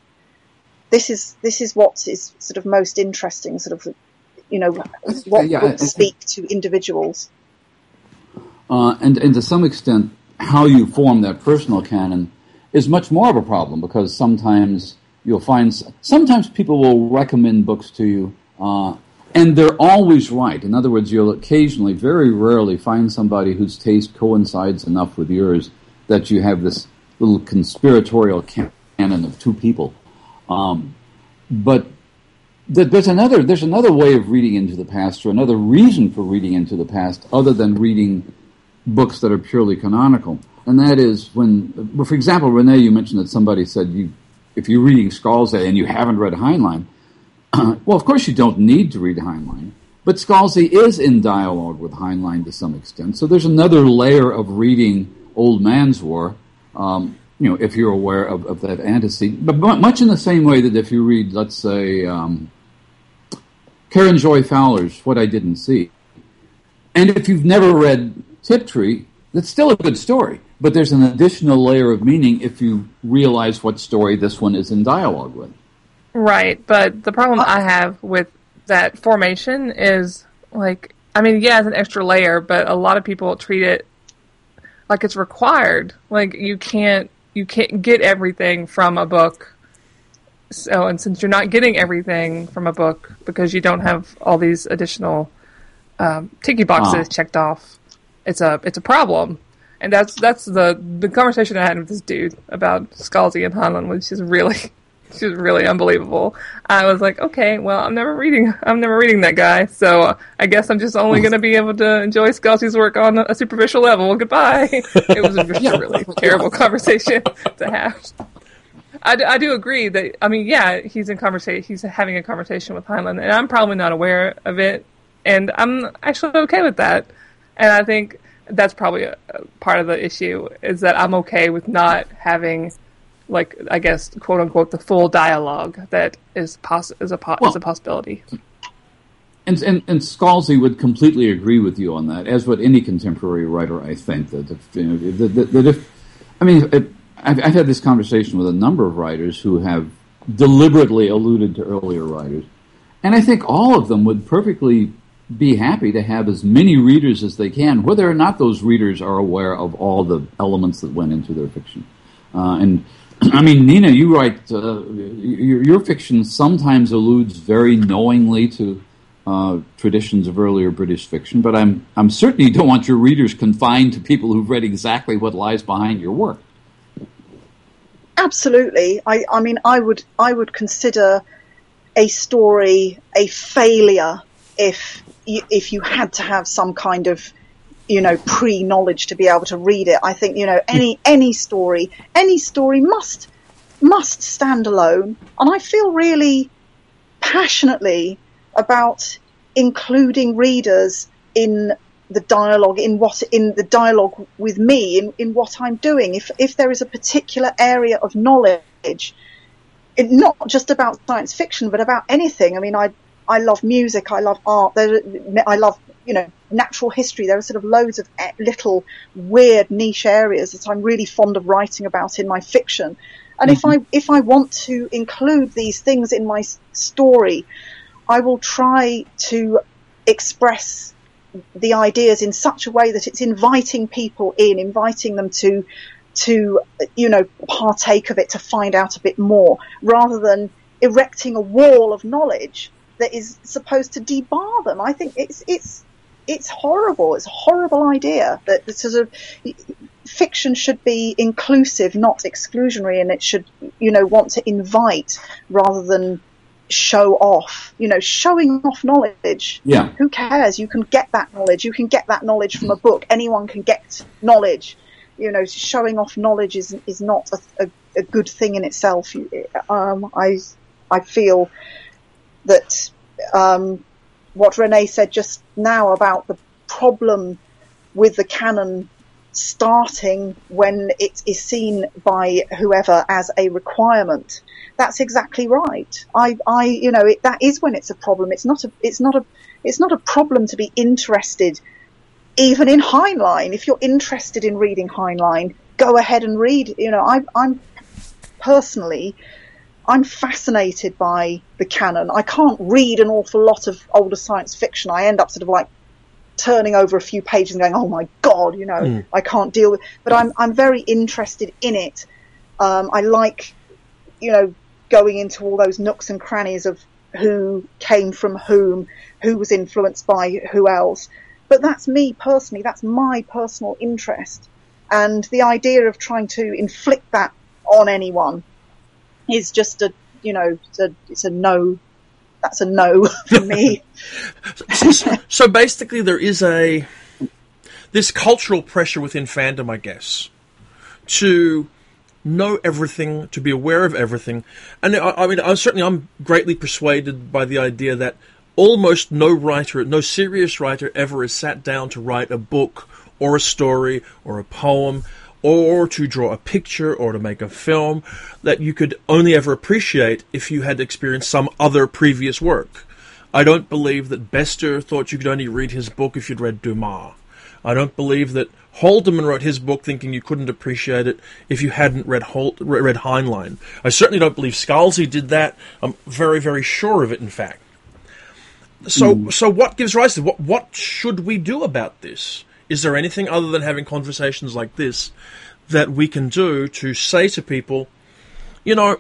This is, this is what is sort of most interesting, sort of, you know, what Yeah, I- I books think- speak to individuals. Uh, and, and to some extent, how you form that personal canon is much more of a problem because sometimes you'll find, sometimes people will recommend books to you, uh, and they're always right. In other words, you'll occasionally, very rarely, find somebody whose taste coincides enough with yours that you have this little conspiratorial canon of two people. Um, but th- there's another there's another way of reading into the past, or another reason for reading into the past, other than reading books that are purely canonical, and that is when, for example, Renay, you mentioned that somebody said you, if you're reading Scalzi and you haven't read Heinlein, well, of course you don't need to read Heinlein, but Scalzi is in dialogue with Heinlein to some extent, so there's another layer of reading Old Man's War. Um, you know, if you're aware of, of that antecedent, but mu- much in the same way that if you read, let's say, um, Karen Joy Fowler's What I Didn't See, and if you've never read Tiptree, that's still a good story. But there's an additional layer of meaning if you realize what story this one is in dialogue with. Right, but the problem I have with that formation is like I mean, yeah, it's an extra layer, but a lot of people treat it like it's required. Like you can't you can't get everything from a book. So, and since you're not getting everything from a book because you don't have all these additional um, tiki boxes checked off, it's a it's a problem. And that's that's the the conversation I had with this dude about Scalzi and Heinlein, which is really she's really unbelievable. I was like, okay, well, I'm never reading I'm never reading that guy, so I guess I'm just only going to be able to enjoy Scalzi's work on a superficial level. Goodbye. It was just a really terrible conversation to have. I, d- I do agree that I mean yeah he's in conversation he's having a conversation with Heinlein and I'm probably not aware of it and I'm actually okay with that and I think that's probably a, a part of the issue is that I'm okay with not having like I guess quote unquote the full dialogue that is poss- is a po- Well- is a possibility And, and and Scalzi would completely agree with you on that, as would any contemporary writer. I think that if, you know, that, that, that if I mean, if, I've, I've had this conversation with a number of writers who have deliberately alluded to earlier writers, and I think all of them would perfectly be happy to have as many readers as they can, whether or not those readers are aware of all the elements that went into their fiction. Uh, and I mean, Nina, you write uh, your, your fiction sometimes alludes very knowingly to uh, traditions of earlier British fiction, but I'm I'm certain you don't want your readers confined to people who've read exactly what lies behind your work. Absolutely. I, I mean, I would, I would consider a story a failure if if you had to have some kind of, you know, pre-knowledge to be able to read it. I think, you know, any, any story, any story must, must stand alone. And I feel really passionately about including readers in the dialogue in what in the dialogue with me in, in what I'm doing. If if there is a particular area of knowledge, it, not just about science fiction, but about anything. I mean, I I love music, I love art, I love you know natural history. There are sort of loads of e- little weird niche areas that I'm really fond of writing about in my fiction. And if mm-hmm. I if I want to include these things in my story, I will try to express the ideas in such a way that it's inviting people in, inviting them to, to, you know, partake of it, to find out a bit more, rather than erecting a wall of knowledge that is supposed to debar them. I think it's, it's, it's horrible. It's a horrible idea that the sort of fiction should be inclusive, not exclusionary, and it should, you know, want to invite rather than show off. You know, showing off knowledge. Yeah. Who cares? You can get that knowledge. You can get that knowledge from a book. Anyone can get knowledge. You know, showing off knowledge is is not a, a, a good thing in itself. Um, I I feel that um, what Renay said just now about the problem with the canon starting when it is seen by whoever as a requirement. That's exactly right. I, I, you know, it, that is when it's a problem. It's not a, it's not a, it's not a problem to be interested even in Heinlein. If you're interested in reading Heinlein, go ahead and read. You know, I, I'm personally, I'm fascinated by the canon. I can't read an awful lot of older science fiction. I end up sort of like turning over a few pages and going, "Oh my god," you know, I can't deal with. But I'm I'm very interested in it. Um, I like, you know, going into all those nooks and crannies of who came from whom, who was influenced by who else. But that's me personally. That's my personal interest, and the idea of trying to inflict that on anyone is just a, you know, it's a, it's a no. That's a no for me. so, so basically, there is a this cultural pressure within fandom, I guess, to know everything, to be aware of everything, and I, I mean, I, certainly, I'm greatly persuaded by the idea that almost no writer, no serious writer, ever has sat down to write a book or a story or a poem or to draw a picture or to make a film that you could only ever appreciate if you had experienced some other previous work. I don't believe that Bester thought you could only read his book if you'd read Dumas. I don't believe that Haldeman wrote his book thinking you couldn't appreciate it if you hadn't read Holt, read Heinlein. I certainly don't believe Scalzi did that. I'm very, very sure of it, in fact. So, hmm. so what gives rise to what? What should we do about this? Is there anything other than having conversations like this that we can do to say to people, you know,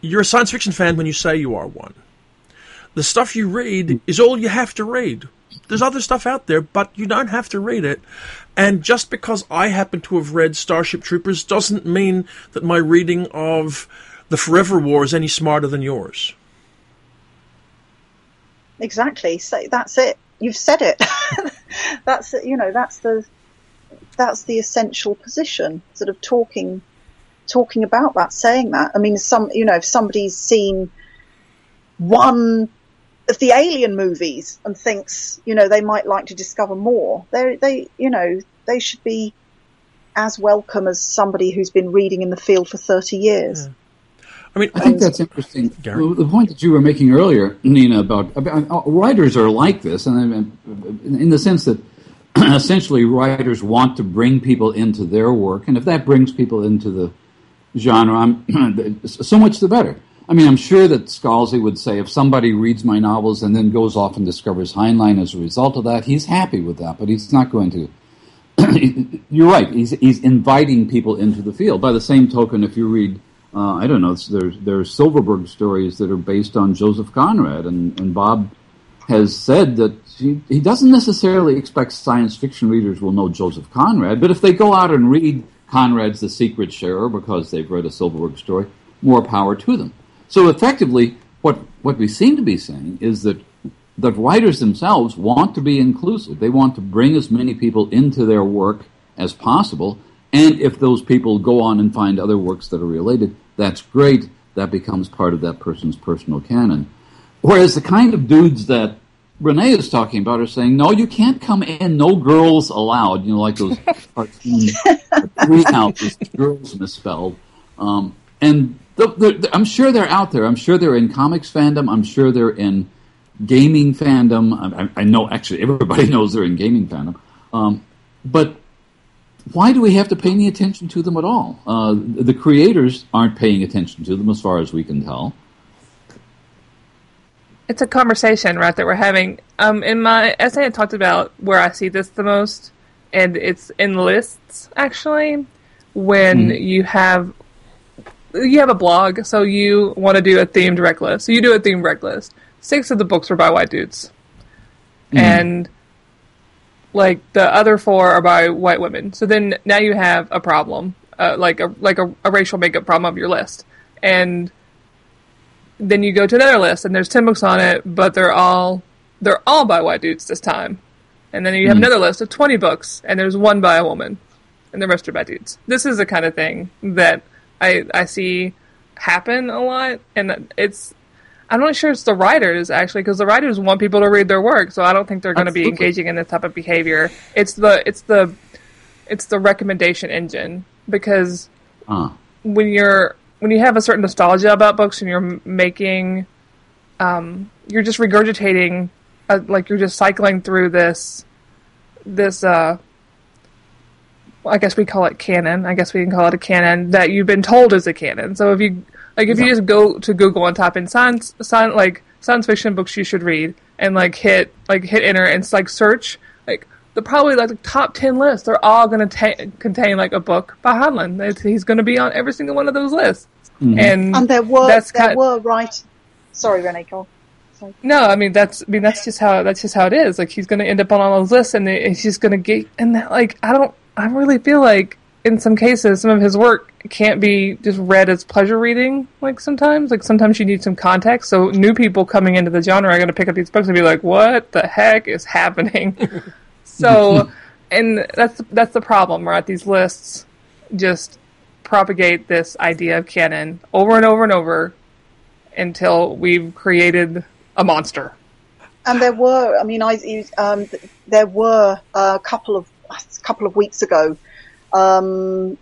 you're a science fiction fan when you say you are one. The stuff you read is all you have to read. there's other stuff out there, but you don't have to read it. And just because I happen to have read Starship Troopers doesn't mean that my reading of The Forever War is any smarter than yours. Exactly. So that's it. You've said it. that's you know that's the that's the essential position. Sort of talking talking about that, saying that. I mean, some you know if somebody's seen one of the Alien movies and thinks you know they might like to discover more, they they you know they should be as welcome as somebody who's been reading in the field for thirty years. Yeah. I mean, I think that's interesting. Gary. The point that you were making earlier, Nina, about, about uh, writers are like this, and in the sense that essentially writers want to bring people into their work, and if that brings people into the genre, so much the better. I mean, I'm sure that Scalzi would say if somebody reads my novels and then goes off and discovers Heinlein as a result of that, he's happy with that, but he's not going to. You're right. He's, he's inviting people into the field. By the same token, if you read uh, I don't know. There's there's Silverberg stories that are based on Joseph Conrad, and, and Bob has said that he, he doesn't necessarily expect science fiction readers will know Joseph Conrad, but if they go out and read Conrad's The Secret Sharer because they've read a Silverberg story, more power to them. So effectively, what what we seem to be saying is that that writers themselves want to be inclusive. They want to bring as many people into their work as possible and if those people go on and find other works that are related, that's great. That becomes part of that person's personal canon. Whereas the kind of dudes that Renay is talking about are saying, no, you can't come in, no girls allowed. You know, like those cartoon greenhouses, girls misspelled. Um, and the, the, I'm sure they're out there. I'm sure they're in comics fandom. I'm sure they're in gaming fandom. I, I know, actually, everybody knows they're in gaming fandom. Um, but why do we have to pay any attention to them at all? Uh, the creators aren't paying attention to them, as far as we can tell. It's a conversation, right, that we're having. Um, in my essay, I talked about where I see this the most, and it's in lists actually. When mm. you have you have a blog, so you want to do a themed rec list. So you do a themed rec list. Six of the books were by white dudes, mm. and like the other four are by white women. So then now you have a problem, uh, like a like a, a, racial makeup problem of your list, and then you go to another list and there's ten books on it, but they're all they're all by white dudes this time, and then you have mm. another list of twenty books and there's one by a woman, and the rest are by dudes. This is the kind of thing that I I see happen a lot, and it's I'm not sure it's the writers actually, because the writers want people to read their work, so I don't think they're going to be engaging in this type of behavior. It's the it's the it's the recommendation engine because uh. when you're when you have a certain nostalgia about books and you're making, um, you're just regurgitating, uh, like you're just cycling through this this uh, I guess we call it canon. I guess we can call it a canon that you've been told is a canon. So if you like if you just go to Google and type in science, science like science fiction books you should read, and like hit like hit enter and like search, like the probably like the top ten lists, they're all going to contain like a book by Heinlein. He's going to be on every single one of those lists. Mm-hmm. And, and there were that's there kind were right. Sorry, Renay, go. No, I mean that's I mean that's just how that's just how it is. Like he's going to end up on all those lists, and he's just going to get and that, like I don't I really feel like in some cases, some of his work can't be just read as pleasure reading. Like sometimes, like sometimes you need some context. So new people coming into the genre are going to pick up these books and be like, "What the heck is happening?" so, and that's that's the problem, right? These lists just propagate this idea of canon over and over and over until we've created a monster. And there were, I mean, I um, there were a couple of a couple of weeks ago um,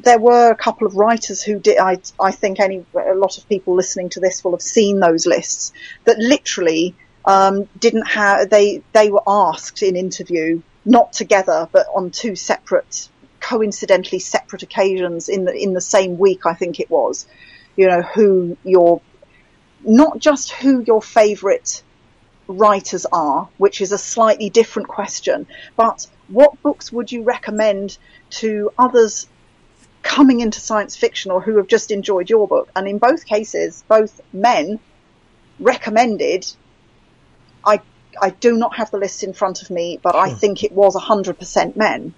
there were a couple of writers who did. I, I think any a lot of people listening to this will have seen those lists that literally um, didn't have. They they were asked in interview, not together, but on two separate, coincidentally separate occasions in the in the same week. I think it was. You know who your not just who your favourite writers are, which is a slightly different question, but what books would you recommend to others coming into science fiction or who have just enjoyed your book? And in both cases, both men recommended I I do not have the list in front of me, but I think it was 100% men.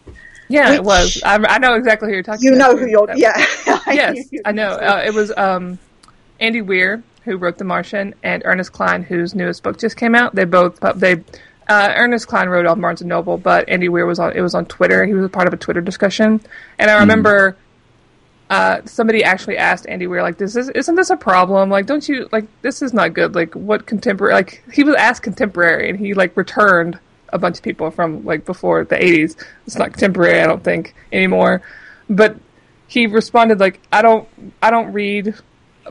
Yeah, it was. I, I know exactly who you're talking You about. know who you're, That- yeah. yes, I know. Uh, it was um, Andy Weir who wrote The Martian and Ernest Cline, whose newest book just came out. They both they uh, Ernest Cline wrote on Barnes and Noble, but Andy Weir was on it was on Twitter. He was a part of a Twitter discussion, and I remember. Uh, somebody actually asked Andy Weir, like, "This is isn't this a problem? Like, don't you like this is not good? Like, what contemporary? Like, he was asked contemporary, and he like returned a bunch of people from like before the '80s. It's not contemporary, I don't think anymore. But he responded like, "I don't, I don't read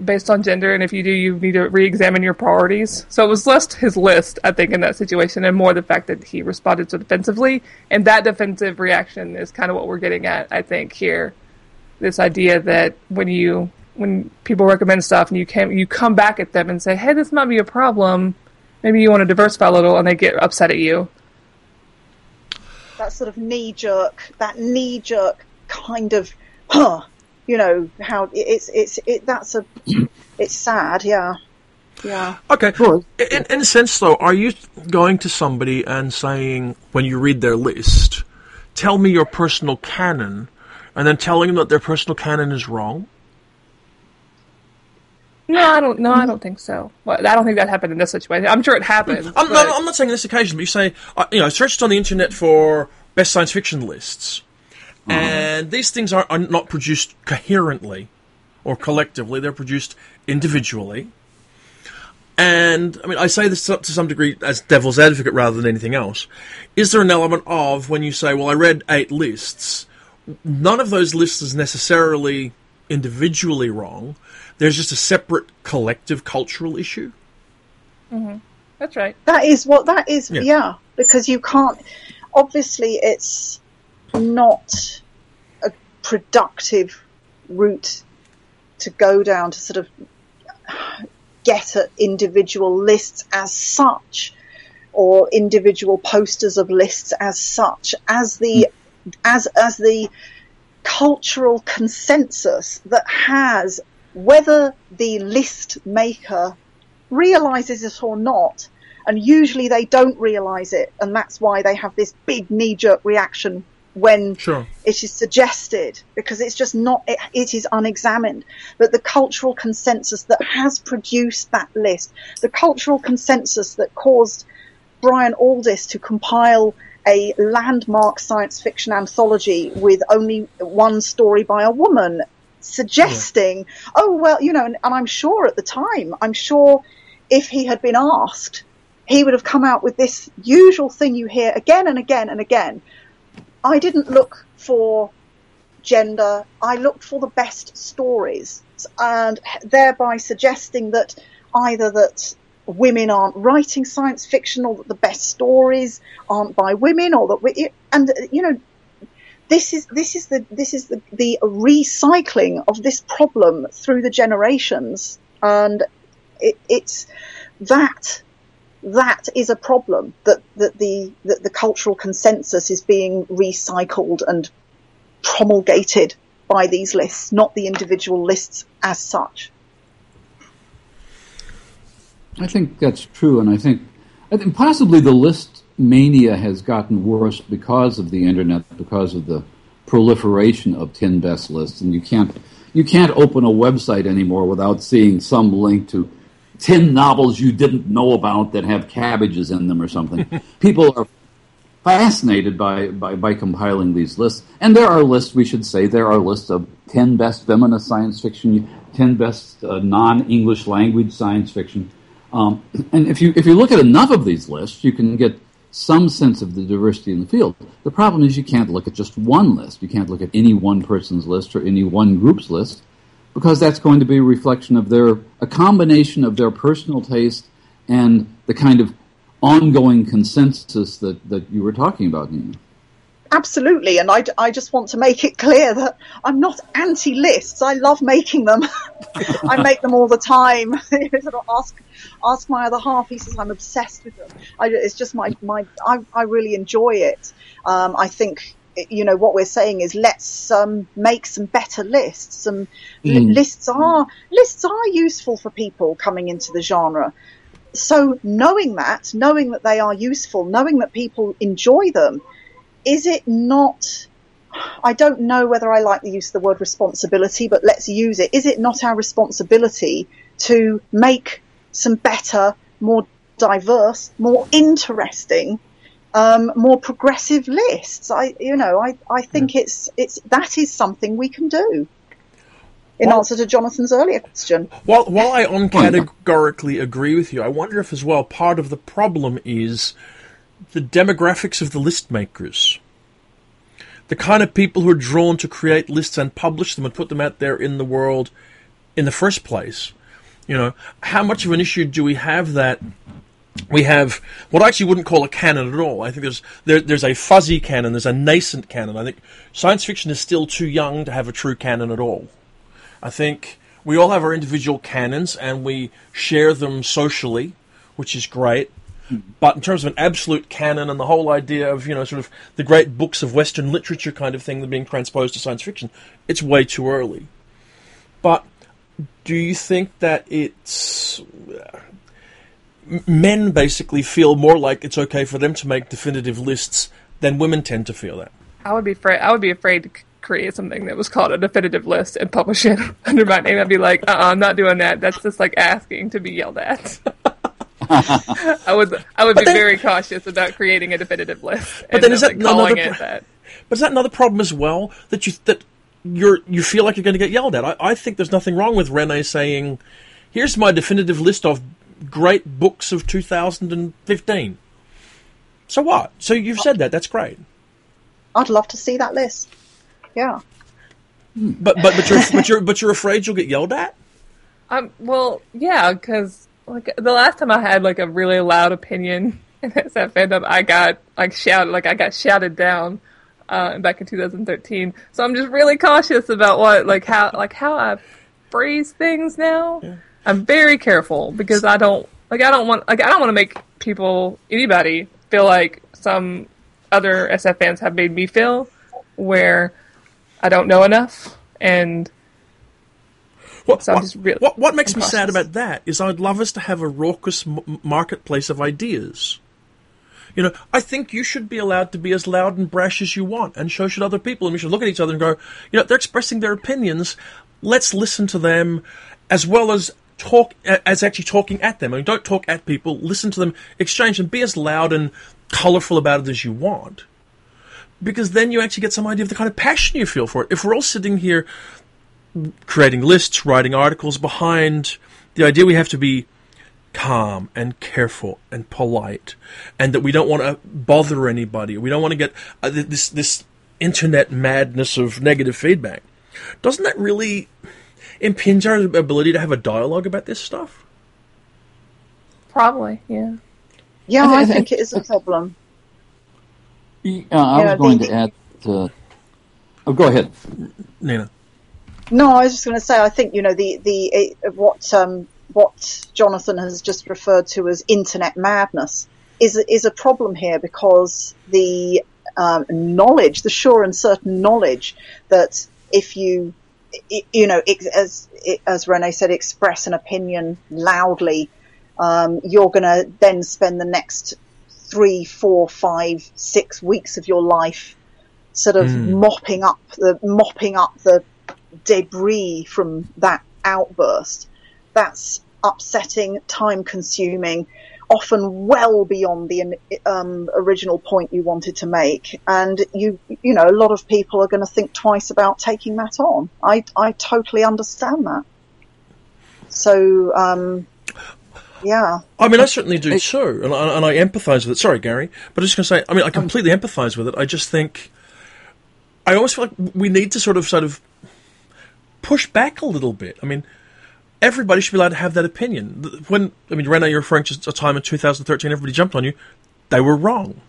based on gender, and if you do, you need to re-examine your priorities." So it was less his list, I think, in that situation, and more the fact that he responded so defensively, and that defensive reaction is kind of what we're getting at, I think, here. This idea that when you when people recommend stuff and you can't, you come back at them and say, "Hey, this might be a problem. Maybe you want to diversify a little," and they get upset at you. that sort of knee jerk, that knee jerk kind of, huh, you know, how it's, it's, it, that's a, it's sad, yeah. Yeah. Okay. Sure. In, in a sense, though, are you going to somebody and saying, when you read their list, tell me your personal canon, and then telling them that their personal canon is wrong? No, I don't. No, I don't think so. Well, I don't think that happened in this situation. I'm sure it happened. I'm, but- no, I'm not saying this occasion, but you say, uh, you know, I searched on the internet for best science fiction lists, and these things are, are not produced coherently or collectively; they're produced individually. And I mean, I say this to to some degree as devil's advocate rather than anything else. Is there an element of when you say, "Well, I read eight lists," none of those lists is necessarily individually wrong. There's just a separate collective cultural issue. Mm-hmm. That's right. That is what that is, Yeah. yeah. because you can't, obviously it's not a productive route to go down to sort of get at individual lists as such or individual posters of lists as such as the hmm. as as the cultural consensus that has whether the list maker realizes it or not and usually they don't realize it and that's why they have this big knee jerk reaction when Sure. it is suggested because it's just not it, it is unexamined. But the cultural consensus that has produced that list the cultural consensus that caused Brian Aldiss to compile a landmark science fiction anthology with only one story by a woman suggesting oh well you know and, and I'm sure at the time I'm sure if he had been asked he would have come out with this usual thing you hear again and again and again I didn't look for gender. I looked for the best stories and thereby suggesting that either that women aren't writing science fiction or that the best stories aren't by women or that we, and you know, this is, this is the, this is the, the recycling of this problem through the generations. And it, it's that that is a problem that, that the that the cultural consensus is being recycled and promulgated by these lists, not the individual lists as such. I think that's true, and I think, I think possibly the list mania has gotten worse because of the internet, because of the proliferation of ten best lists, and you can't you can't open a website anymore without seeing some link to ten novels you didn't know about that have cabbages in them or something. People are fascinated by, by, by compiling these lists. And there are lists, we should say, there are lists of 10 best feminist science fiction, 10 best uh, non-English language science fiction. Um, and if you, if you look at enough of these lists, you can get some sense of the diversity in the field. The problem is you can't look at just one list. You can't look at any one person's list or any one group's list because that's going to be a reflection of their, a combination of their personal taste and the kind of ongoing consensus that, that you were talking about, Nina. Absolutely, and I, I just want to make it clear that I'm not anti-lists. I love making them. I make them all the time. sort of ask ask my other half. He says I'm obsessed with them. I, it's just my my. I, I really enjoy it. Um, I think you know what we're saying is let's um, make some better lists. Some li- lists are lists are useful for people coming into the genre. so knowing that, knowing that they are useful, knowing that people enjoy them, is it not? I don't know whether I like the use of the word responsibility, but let's use it. Is it not our responsibility to make some better, more diverse, more interesting, um, more progressive lists? I, you know, I, I think yeah. it's, it's, that is something we can do. In well, answer to Jonathan's earlier question. While, while I uncategorically agree with you, I wonder if as well part of the problem is the demographics of the list makers the kind of people who are drawn to create lists and publish them and put them out there in the world in the first place. You know, how much of an issue do we have that we have what I actually wouldn't call a canon at all. I think there's there, there's a fuzzy canon, there's a nascent canon. I think science fiction is still too young to have a true canon at all. I think we all have our individual canons and we share them socially, which is great. But in terms of an absolute canon and the whole idea of, you know, sort of the great books of Western literature kind of thing that being transposed to science fiction, it's way too early. But do you think that it's. Men basically feel more like it's okay for them to make definitive lists than women tend to feel that. I would be afraid. I would be afraid to create something that was called a definitive list and publish it under my name. I'd be like, uh, uh-uh, I'm not doing that. That's just like asking to be yelled at. I would I would but be then, very cautious about creating a definitive list. But then is that calling another, it that? But is that another problem as well that you that you're you feel like you're going to get yelled at? I, I think there's nothing wrong with Renay saying, "Here's my definitive list of great books of 2015." So what? So you've said that. That's great. I'd love to see that list. Yeah. But but but you're but you're but you're afraid you'll get yelled at. Um. Well, yeah, because like the last time I had like a really loud opinion in SF fandom, I got like shouted, like I got shouted down uh, back in 2013. So I'm just really cautious about what, like how, like how I phrase things now. Yeah. I'm very careful because I don't, like I don't want, like I don't want to make people, anybody, feel like some other SF fans have made me feel, where I don't know enough and what, so what, really what, what, makes me sad about that is I'd love us to have a raucous m- marketplace of ideas. You know, I think you should be allowed to be as loud and brash as you want, and so should other people. And we should look at each other and go, you know, they're expressing their opinions. Let's listen to them, as well as talk as actually talking at them. I mean, don't talk at people. Listen to them, exchange, and be as loud and colourful about it as you want. Because then you actually get some idea of the kind of passion you feel for it. If we're all sitting here creating lists, writing articles behind the idea we have to be calm and careful and polite, and that we don't want to bother anybody. We don't want to get uh, this this internet madness of negative feedback. Doesn't that really impinge our ability to have a dialogue about this stuff? Probably, yeah. Yeah, I, I think it is a problem. Yeah, I was going to add. To, oh, go ahead, Nina. No, I was just going to say, I think you know the the uh, what um, what Jonathan has just referred to as internet madness is is a problem here because the um, knowledge, the sure and certain knowledge that if you you know as as Renay said, express an opinion loudly, um, you're going to then spend the next three, four, five, six weeks of your life sort of mm. mopping up the mopping up the debris from that outburst. That's upsetting, time consuming, often well beyond the um, original point you wanted to make. And you, you know, a lot of people are going to think twice about taking that on. I, I totally understand that. So, um, yeah. I mean, I certainly do too, and I, and I empathise with it. Sorry, Gary, but I'm just going to say, I mean, I completely empathise with it. I just think I almost feel like we need to sort of, sort of push back a little bit. I mean, everybody should be allowed to have that opinion. When I mean, Renay, you're referring to a time in 2013, everybody jumped on you. They were wrong.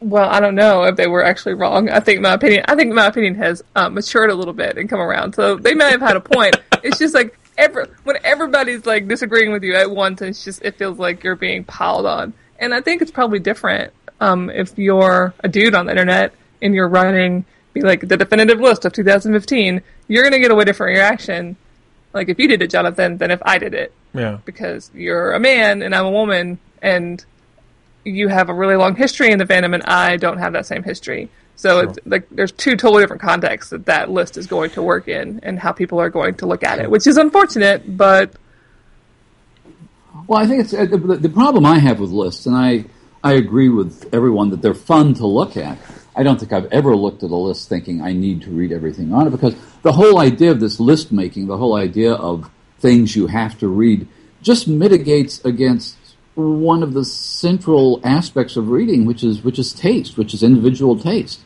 Well, I don't know if they were actually wrong. I think my opinion. I think my opinion has uh, matured a little bit and come around. So they may have had a point. it's just like every when everybody's like disagreeing with you at once, it's just it feels like you're being piled on. And I think it's probably different um, if you're a dude on the internet and you're running be like the definitive list of 2015, you're going to get a way different reaction like if you did it, Jonathan, than if I did it Yeah. because you're a man and I'm a woman and you have a really long history in the fandom and I don't have that same history. So it's like there's two totally different contexts that that list is going to work in and how people are going to look at it, which is unfortunate, but Well, I think it's uh, the, the problem I have with lists, and I I agree with everyone that they're fun to look at. I don't think I've ever looked at a list thinking I need to read everything on it because the whole idea of this list making, the whole idea of things you have to read, just mitigates against one of the central aspects of reading, which is which is taste, which is individual taste.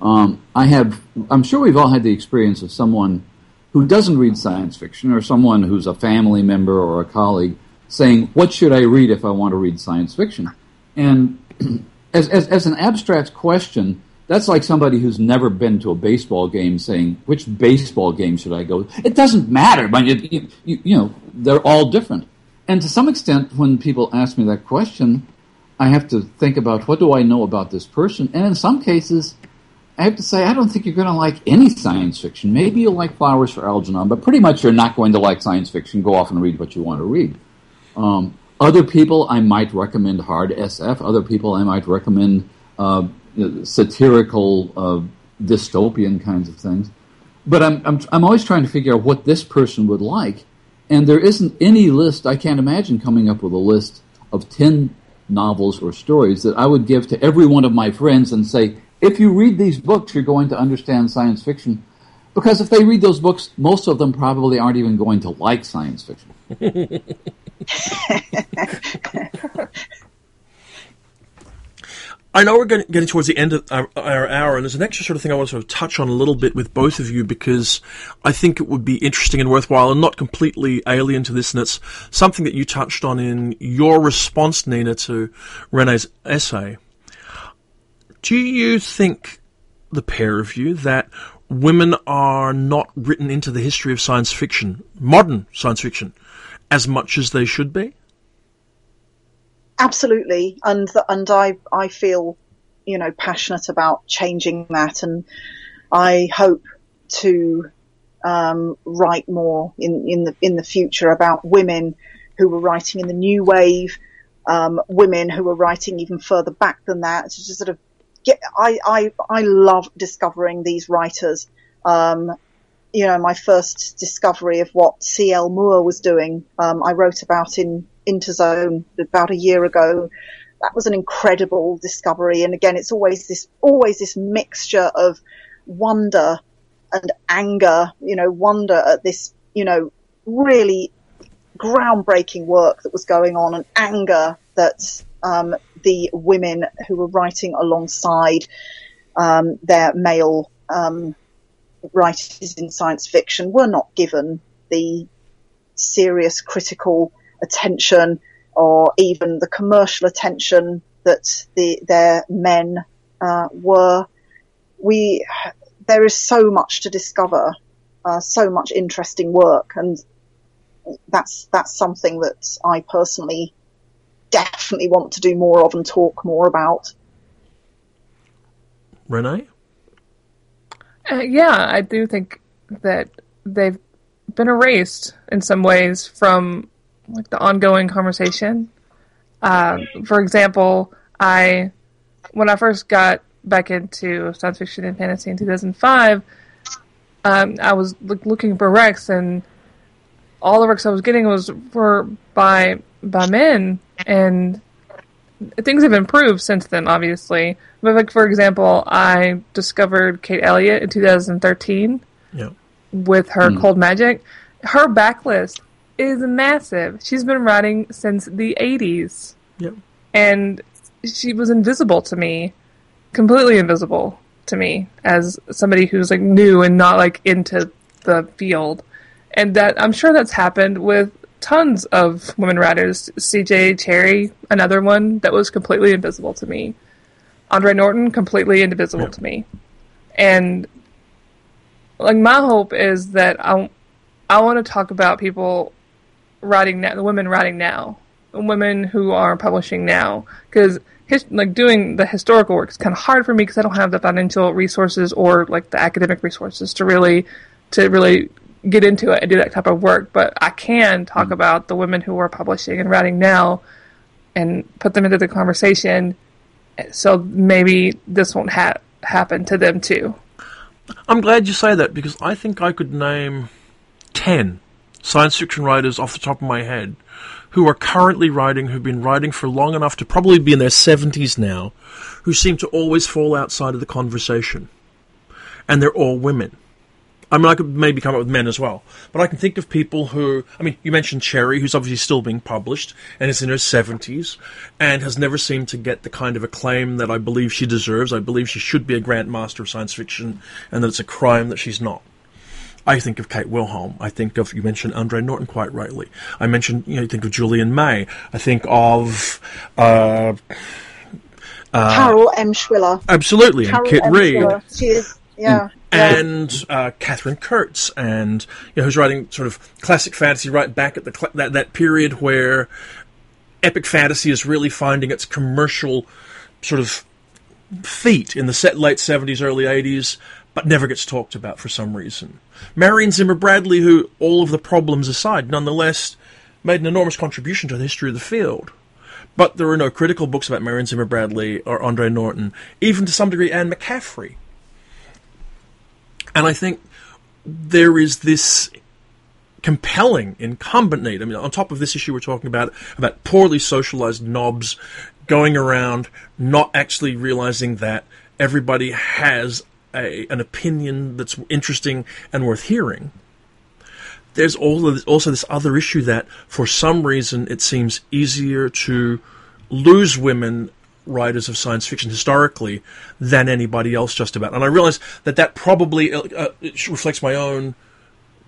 Um, I have, I'm sure we've all had the experience of someone who doesn't read science fiction, or someone who's a family member or a colleague saying, "What should I read if I want to read science fiction?" And as, as, as an abstract question, that's like somebody who's never been to a baseball game saying, "Which baseball game should I go?" It doesn't matter, you, you, you know they're all different. And to some extent, when people ask me that question, I have to think about what do I know about this person, and in some cases. I have to say, I don't think you're going to like any science fiction. Maybe you'll like Flowers for Algernon, but pretty much you're not going to like science fiction. Go off and read what you want to read. Um, other people, I might recommend hard SF. Other people, I might recommend uh, satirical, uh, dystopian kinds of things. But I'm, I'm, I'm always trying to figure out what this person would like. And there isn't any list, I can't imagine coming up with a list of 10 novels or stories that I would give to every one of my friends and say, if you read these books, you're going to understand science fiction. Because if they read those books, most of them probably aren't even going to like science fiction. I know we're getting, towards the end of our, our, hour, and there's an extra sort of thing I want to sort of touch on a little bit with both of you because I think it would be interesting and worthwhile and not completely alien to this, and it's something that you touched on in your response, Nina, to Renay's essay. Do you think, the pair of you, that women are not written into the history of science fiction, modern science fiction, as much as they should be? Absolutely, and and I I feel, you know, passionate about changing that, and I hope to um, write more in in the in the future about women who were writing in the new wave, um, women who were writing even further back than that. To just sort of get, I I I love discovering these writers. Um, you know, my first discovery of what C.L. Moore was doing, um, I wrote about in Interzone about a year ago. That was an incredible discovery. And again, it's always this, always this mixture of wonder and anger, you know, wonder at this, you know, really groundbreaking work that was going on and anger that, um, the women who were writing alongside, um, their male, um, writers in science fiction were not given the serious critical attention or even the commercial attention that the their men uh, were. We there is so much to discover, uh, so much interesting work, and that's that's something that I personally definitely want to do more of and talk more about. Renay. Uh, yeah, I do think that they've been erased in some ways from like the ongoing conversation. Uh, for example, I when I first got back into science fiction and fantasy in 2005, um, I was look, looking for Rex, and all the Rex I was getting was for by by men, and things have improved since then, obviously. But like for example, I discovered Kate Elliott in 2013 Yeah. with her Cold Magic. Her backlist is massive. She's been writing since the 80s, Yep. and she was invisible to me, completely invisible to me as somebody who's like new and not like into the field. And that I'm sure that's happened with tons of women writers. CJ Cherryh, another one that was completely invisible to me. Andre Norton, completely invisible Yeah. to me. And like my hope is that I, I want to talk about people writing now, the women writing now, the women who are publishing now, because his, like doing the historical work is kind of hard for me because I don't have the financial resources or like the academic resources to really, to really get into it and do that type of work, but I can talk mm-hmm. about the women who are publishing and writing now and put them into the conversation. So maybe this won't ha- happen to them too. I'm glad you say that because I think I could name 10 science fiction writers off the top of my head who are currently writing, who've been writing for long enough to probably be in their 70s now, who seem to always fall outside of the conversation. And they're all women. I mean, I could maybe come up with men as well, but I can think of people who, I mean, you mentioned Cherryh, who's obviously still being published and is in her 70s and has never seemed to get the kind of acclaim that I believe she deserves. I believe she should be a Grand Master of science fiction and that it's a crime that she's not. I think of Kate Wilhelm. I think of you mentioned Andre Norton quite rightly. I mentioned you know you think of Julian May. I think of uh, uh, Carol Emshwiller. Absolutely, Carol and Kit M. Reed. She is, yeah. And, uh, Katherine Kurtz, and you know, who's writing sort of classic fantasy right back at the cl- that that period where epic fantasy is really finding its commercial sort of feet in the set late seventies, early eighties but never gets talked about for some reason. Marion Zimmer Bradley, who, all of the problems aside, nonetheless made an enormous contribution to the history of the field. But there are no critical books about Marion Zimmer Bradley or Andre Norton, even to some degree Anne McCaffrey. And I think there is this compelling incumbent need. I mean, on top of this issue we're talking about, about poorly socialized knobs going around not actually realizing that everybody has a, an opinion that's interesting and worth hearing. There's also this other issue that, for some reason, it seems easier to lose women writers of science fiction historically than anybody else just about. And I realize that that probably uh, uh reflects my own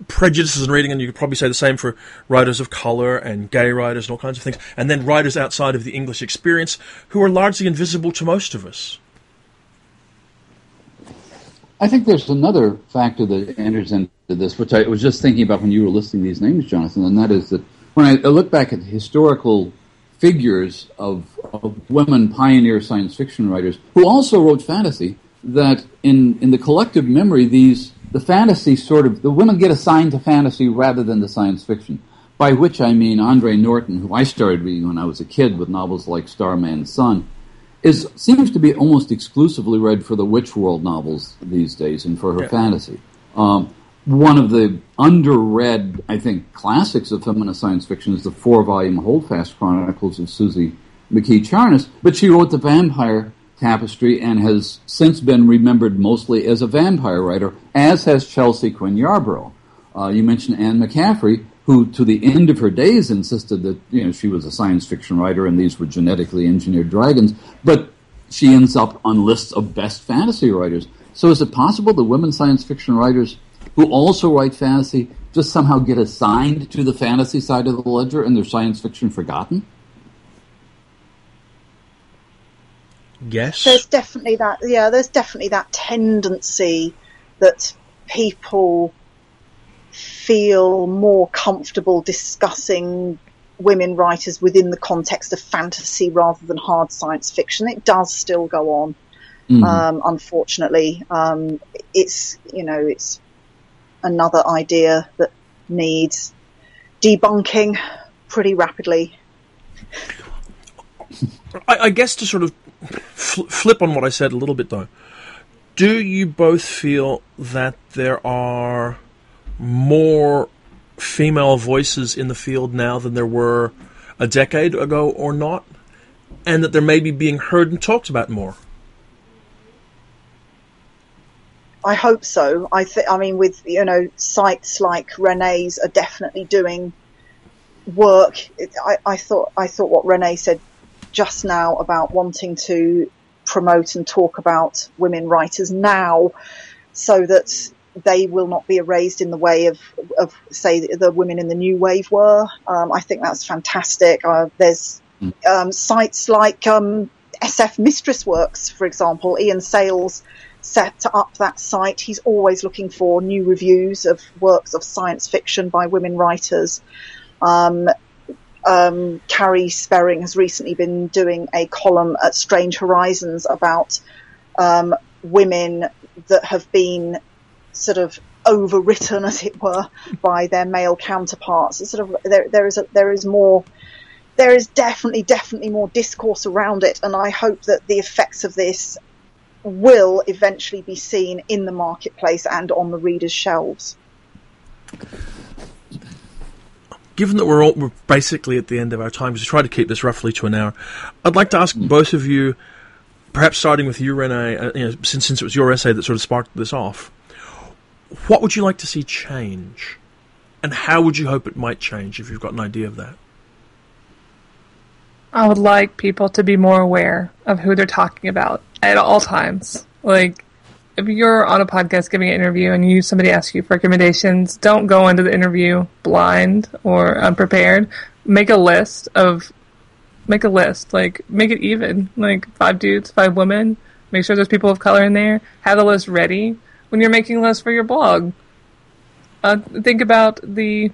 prejudices in reading, and you could probably say the same for writers of color and gay writers and all kinds of things, and then writers outside of the English experience who are largely invisible to most of us. I think there's another factor that enters into this, which I was just thinking about when you were listing these names, Jonathan, and that is that when I look back at the historical figures of, of women pioneer science fiction writers who also wrote fantasy, that in, in the collective memory, these the fantasy sort of the women get assigned to fantasy rather than the science fiction. By which I mean Andre Norton, who I started reading when I was a kid with novels like Starman's Son is seems to be almost exclusively read for the Witch World novels these days and for her yeah. fantasy. Um, one of the underread, I think, classics of feminist science fiction is the four-volume Holdfast Chronicles of Suzy McKee Charnas, but she wrote the Vampire Tapestry and has since been remembered mostly as a vampire writer, as has Chelsea Quinn Yarbro. Uh, you mentioned Anne McCaffrey, who to the end of her days insisted that you know she was a science fiction writer and these were genetically engineered dragons, but she ends up on lists of best fantasy writers. So is it possible that women science fiction writers who also write fantasy just somehow get assigned to the fantasy side of the ledger and their science fiction forgotten? Yes. There's definitely that yeah, there's definitely that tendency that people feel more comfortable discussing women writers within the context of fantasy rather than hard science fiction. It does still go on. Mm-hmm. Um, unfortunately, um, it's you know it's another idea that needs debunking pretty rapidly. I, I guess to sort of fl- flip on what I said a little bit though, do you both feel that there are more female voices in the field now than there were a decade ago or not, and that they're maybe being heard and talked about more. I hope so. I think. I mean, with you know, sites like Renay's are definitely doing work. I, I thought. I thought what Renee said just now about wanting to promote and talk about women writers now, so that they will not be erased in the way of, of say, the women in the new wave were. Um, I think that's fantastic. Uh, there's um, sites like um, SF Mistressworks, for example. Ian Sales set up that site. He's always looking for new reviews of works of science fiction by women writers. Um, um, Kari Sperring has recently been doing a column at Strange Horizons about um, women that have been sort of overwritten, as it were, by their male counterparts. It's sort of there, there is a, there is more. There is definitely, definitely more discourse around it, and I hope that the effects of this will eventually be seen in the marketplace and on the readers' shelves. Given that we're all we're basically at the end of our time, we try to keep this roughly to an hour, I'd like to ask both of you, perhaps starting with you, Renay, uh, you know, since since it was your essay that sort of sparked this off, what would you like to see change, and how would you hope it might change if you've got an idea of that? I would like people to be more aware of who they're talking about at all times. Like, if you're on a podcast giving an interview and you somebody asks you for recommendations, don't go into the interview blind or unprepared. Make a list of make a list. Like make it even. Like five dudes, five women. Make sure there's people of color in there. Have the list ready when you're making lists for your blog. Uh, think about the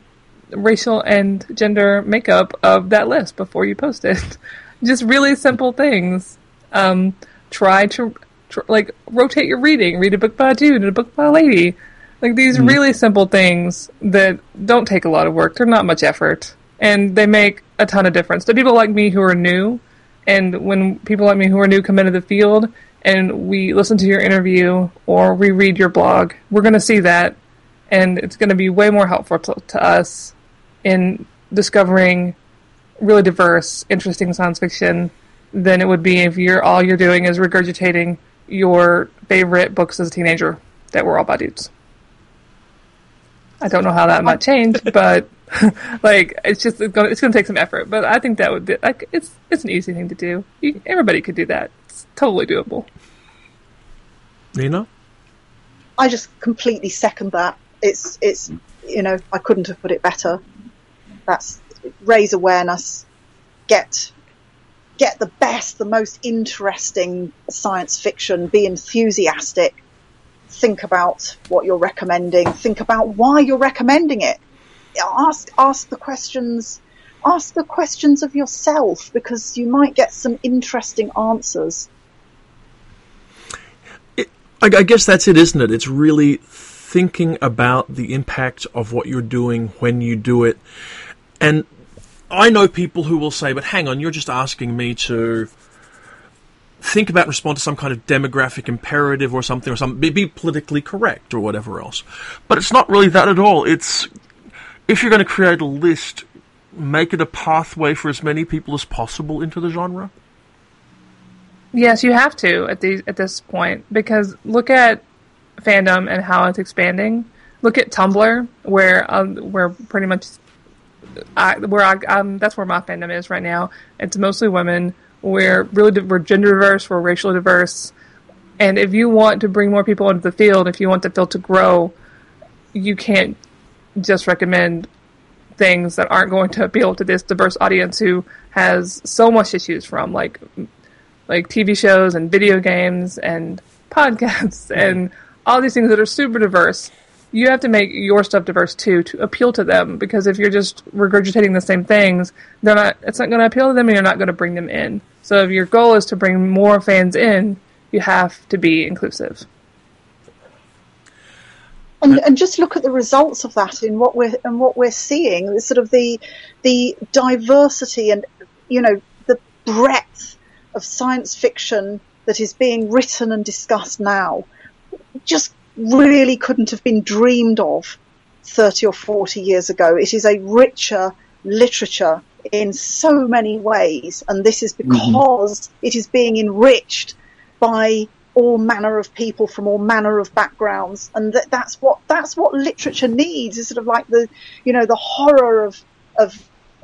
racial and gender makeup of that list before you post it. Just really simple things. Um, try to tr- like rotate your reading. Read a book by a dude and a book by a lady. Like these Mm. really simple things that don't take a lot of work. They're not much effort, and they make a ton of difference to people like me who are new. And when people like me who are new come into the field and we listen to your interview or we read your blog, we're going to see that, and it's going to be way more helpful to, to us in discovering really diverse, interesting science fiction than it would be if you're all you're doing is regurgitating your favorite books as a teenager that were all by dudes. I don't know how that might change, but like it's just it's going, it's going to take some effort. But I think that would be like it's it's an easy thing to do. You, everybody could do that. It's totally doable. Nina? I just completely second that. It's it's you know I couldn't have put it better. That's raise awareness, get get the best, the most interesting science fiction, be enthusiastic, think about what you're recommending, think about why you're recommending it. Ask ask the questions ask the questions of yourself because you might get some interesting answers. I, I guess that's it, isn't it? It's really thinking about the impact of what you're doing when you do it. And I know people who will say, but hang on, you're just asking me to think about respond to some kind of demographic imperative or something, or something, be, be politically correct or whatever else. But it's not really that at all. It's if you're going to create a list, make it a pathway for as many people as possible into the genre. Yes, you have to at these at this point because look at fandom and how it's expanding. Look at Tumblr, where um, where pretty much I, where I um, that's where my fandom is right now. It's mostly women. We're really we're gender diverse. We're racially diverse. And if you want to bring more people into the field, if you want the field to grow, you can't just recommend things that aren't going to appeal to this diverse audience who has so much to choose from, like like TV shows and video games and podcasts and all these things that are super diverse. You have to make your stuff diverse too to appeal to them because if you're just regurgitating the same things, they're not. It's not going to appeal to them, and you're not going to bring them in. So if your goal is to bring more fans in, you have to be inclusive. And, and just look at the results of that in what we're and what we're seeing. The sort of the the diversity and you know the breadth of science fiction that is being written and discussed now just really couldn't have been dreamed of 30 or 40 years ago. It is a richer literature in so many ways, and this is mm-hmm. because it is being enriched by all manner of people from all manner of backgrounds, and that, that's what that's what literature needs. Is sort of like the you know the horror of of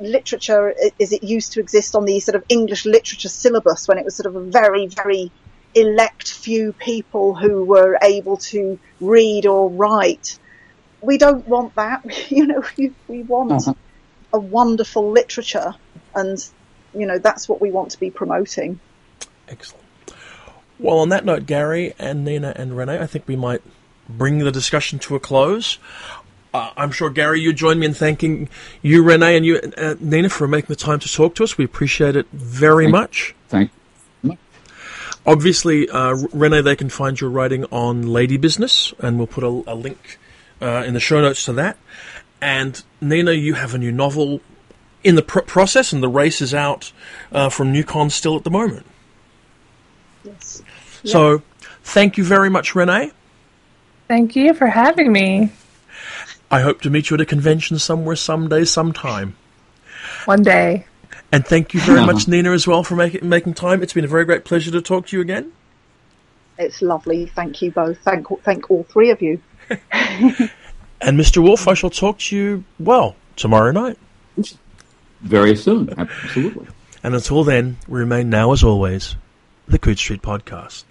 literature i- as it used to exist on the sort of English literature syllabus when it was sort of a very very elect few people who were able to read or write. We don't want that. You know, we, we want Uh-huh. a wonderful literature, and you know that's what we want to be promoting. Excellent. Well, on that note, Gary and Nina and Renay, I think we might bring the discussion to a close. Uh, I'm sure, Gary, you join me in thanking you, Renay, and you, uh, Nina, for making the time to talk to us. We appreciate it very Thank- much. Thank you. Obviously, uh, Renay, they can find your writing on Lady Business, and we'll put a, a link uh, in the show notes to that. And Nina, you have a new novel in the pr- process, and the race is out uh, from Newcon still at the moment. Yes. So, thank you very much, Renay. Thank you for having me. I hope to meet you at a convention somewhere, someday, sometime. One day. And thank you very hmm. much, Nina, as well, for making making time. It's been a very great pleasure to talk to you again. It's lovely. Thank you both. Thank thank all three of you. And Mr. Wolfe, I shall talk to you, well, tomorrow night. Very soon, absolutely. And until then, we remain now, as always, the Coode Street Podcast.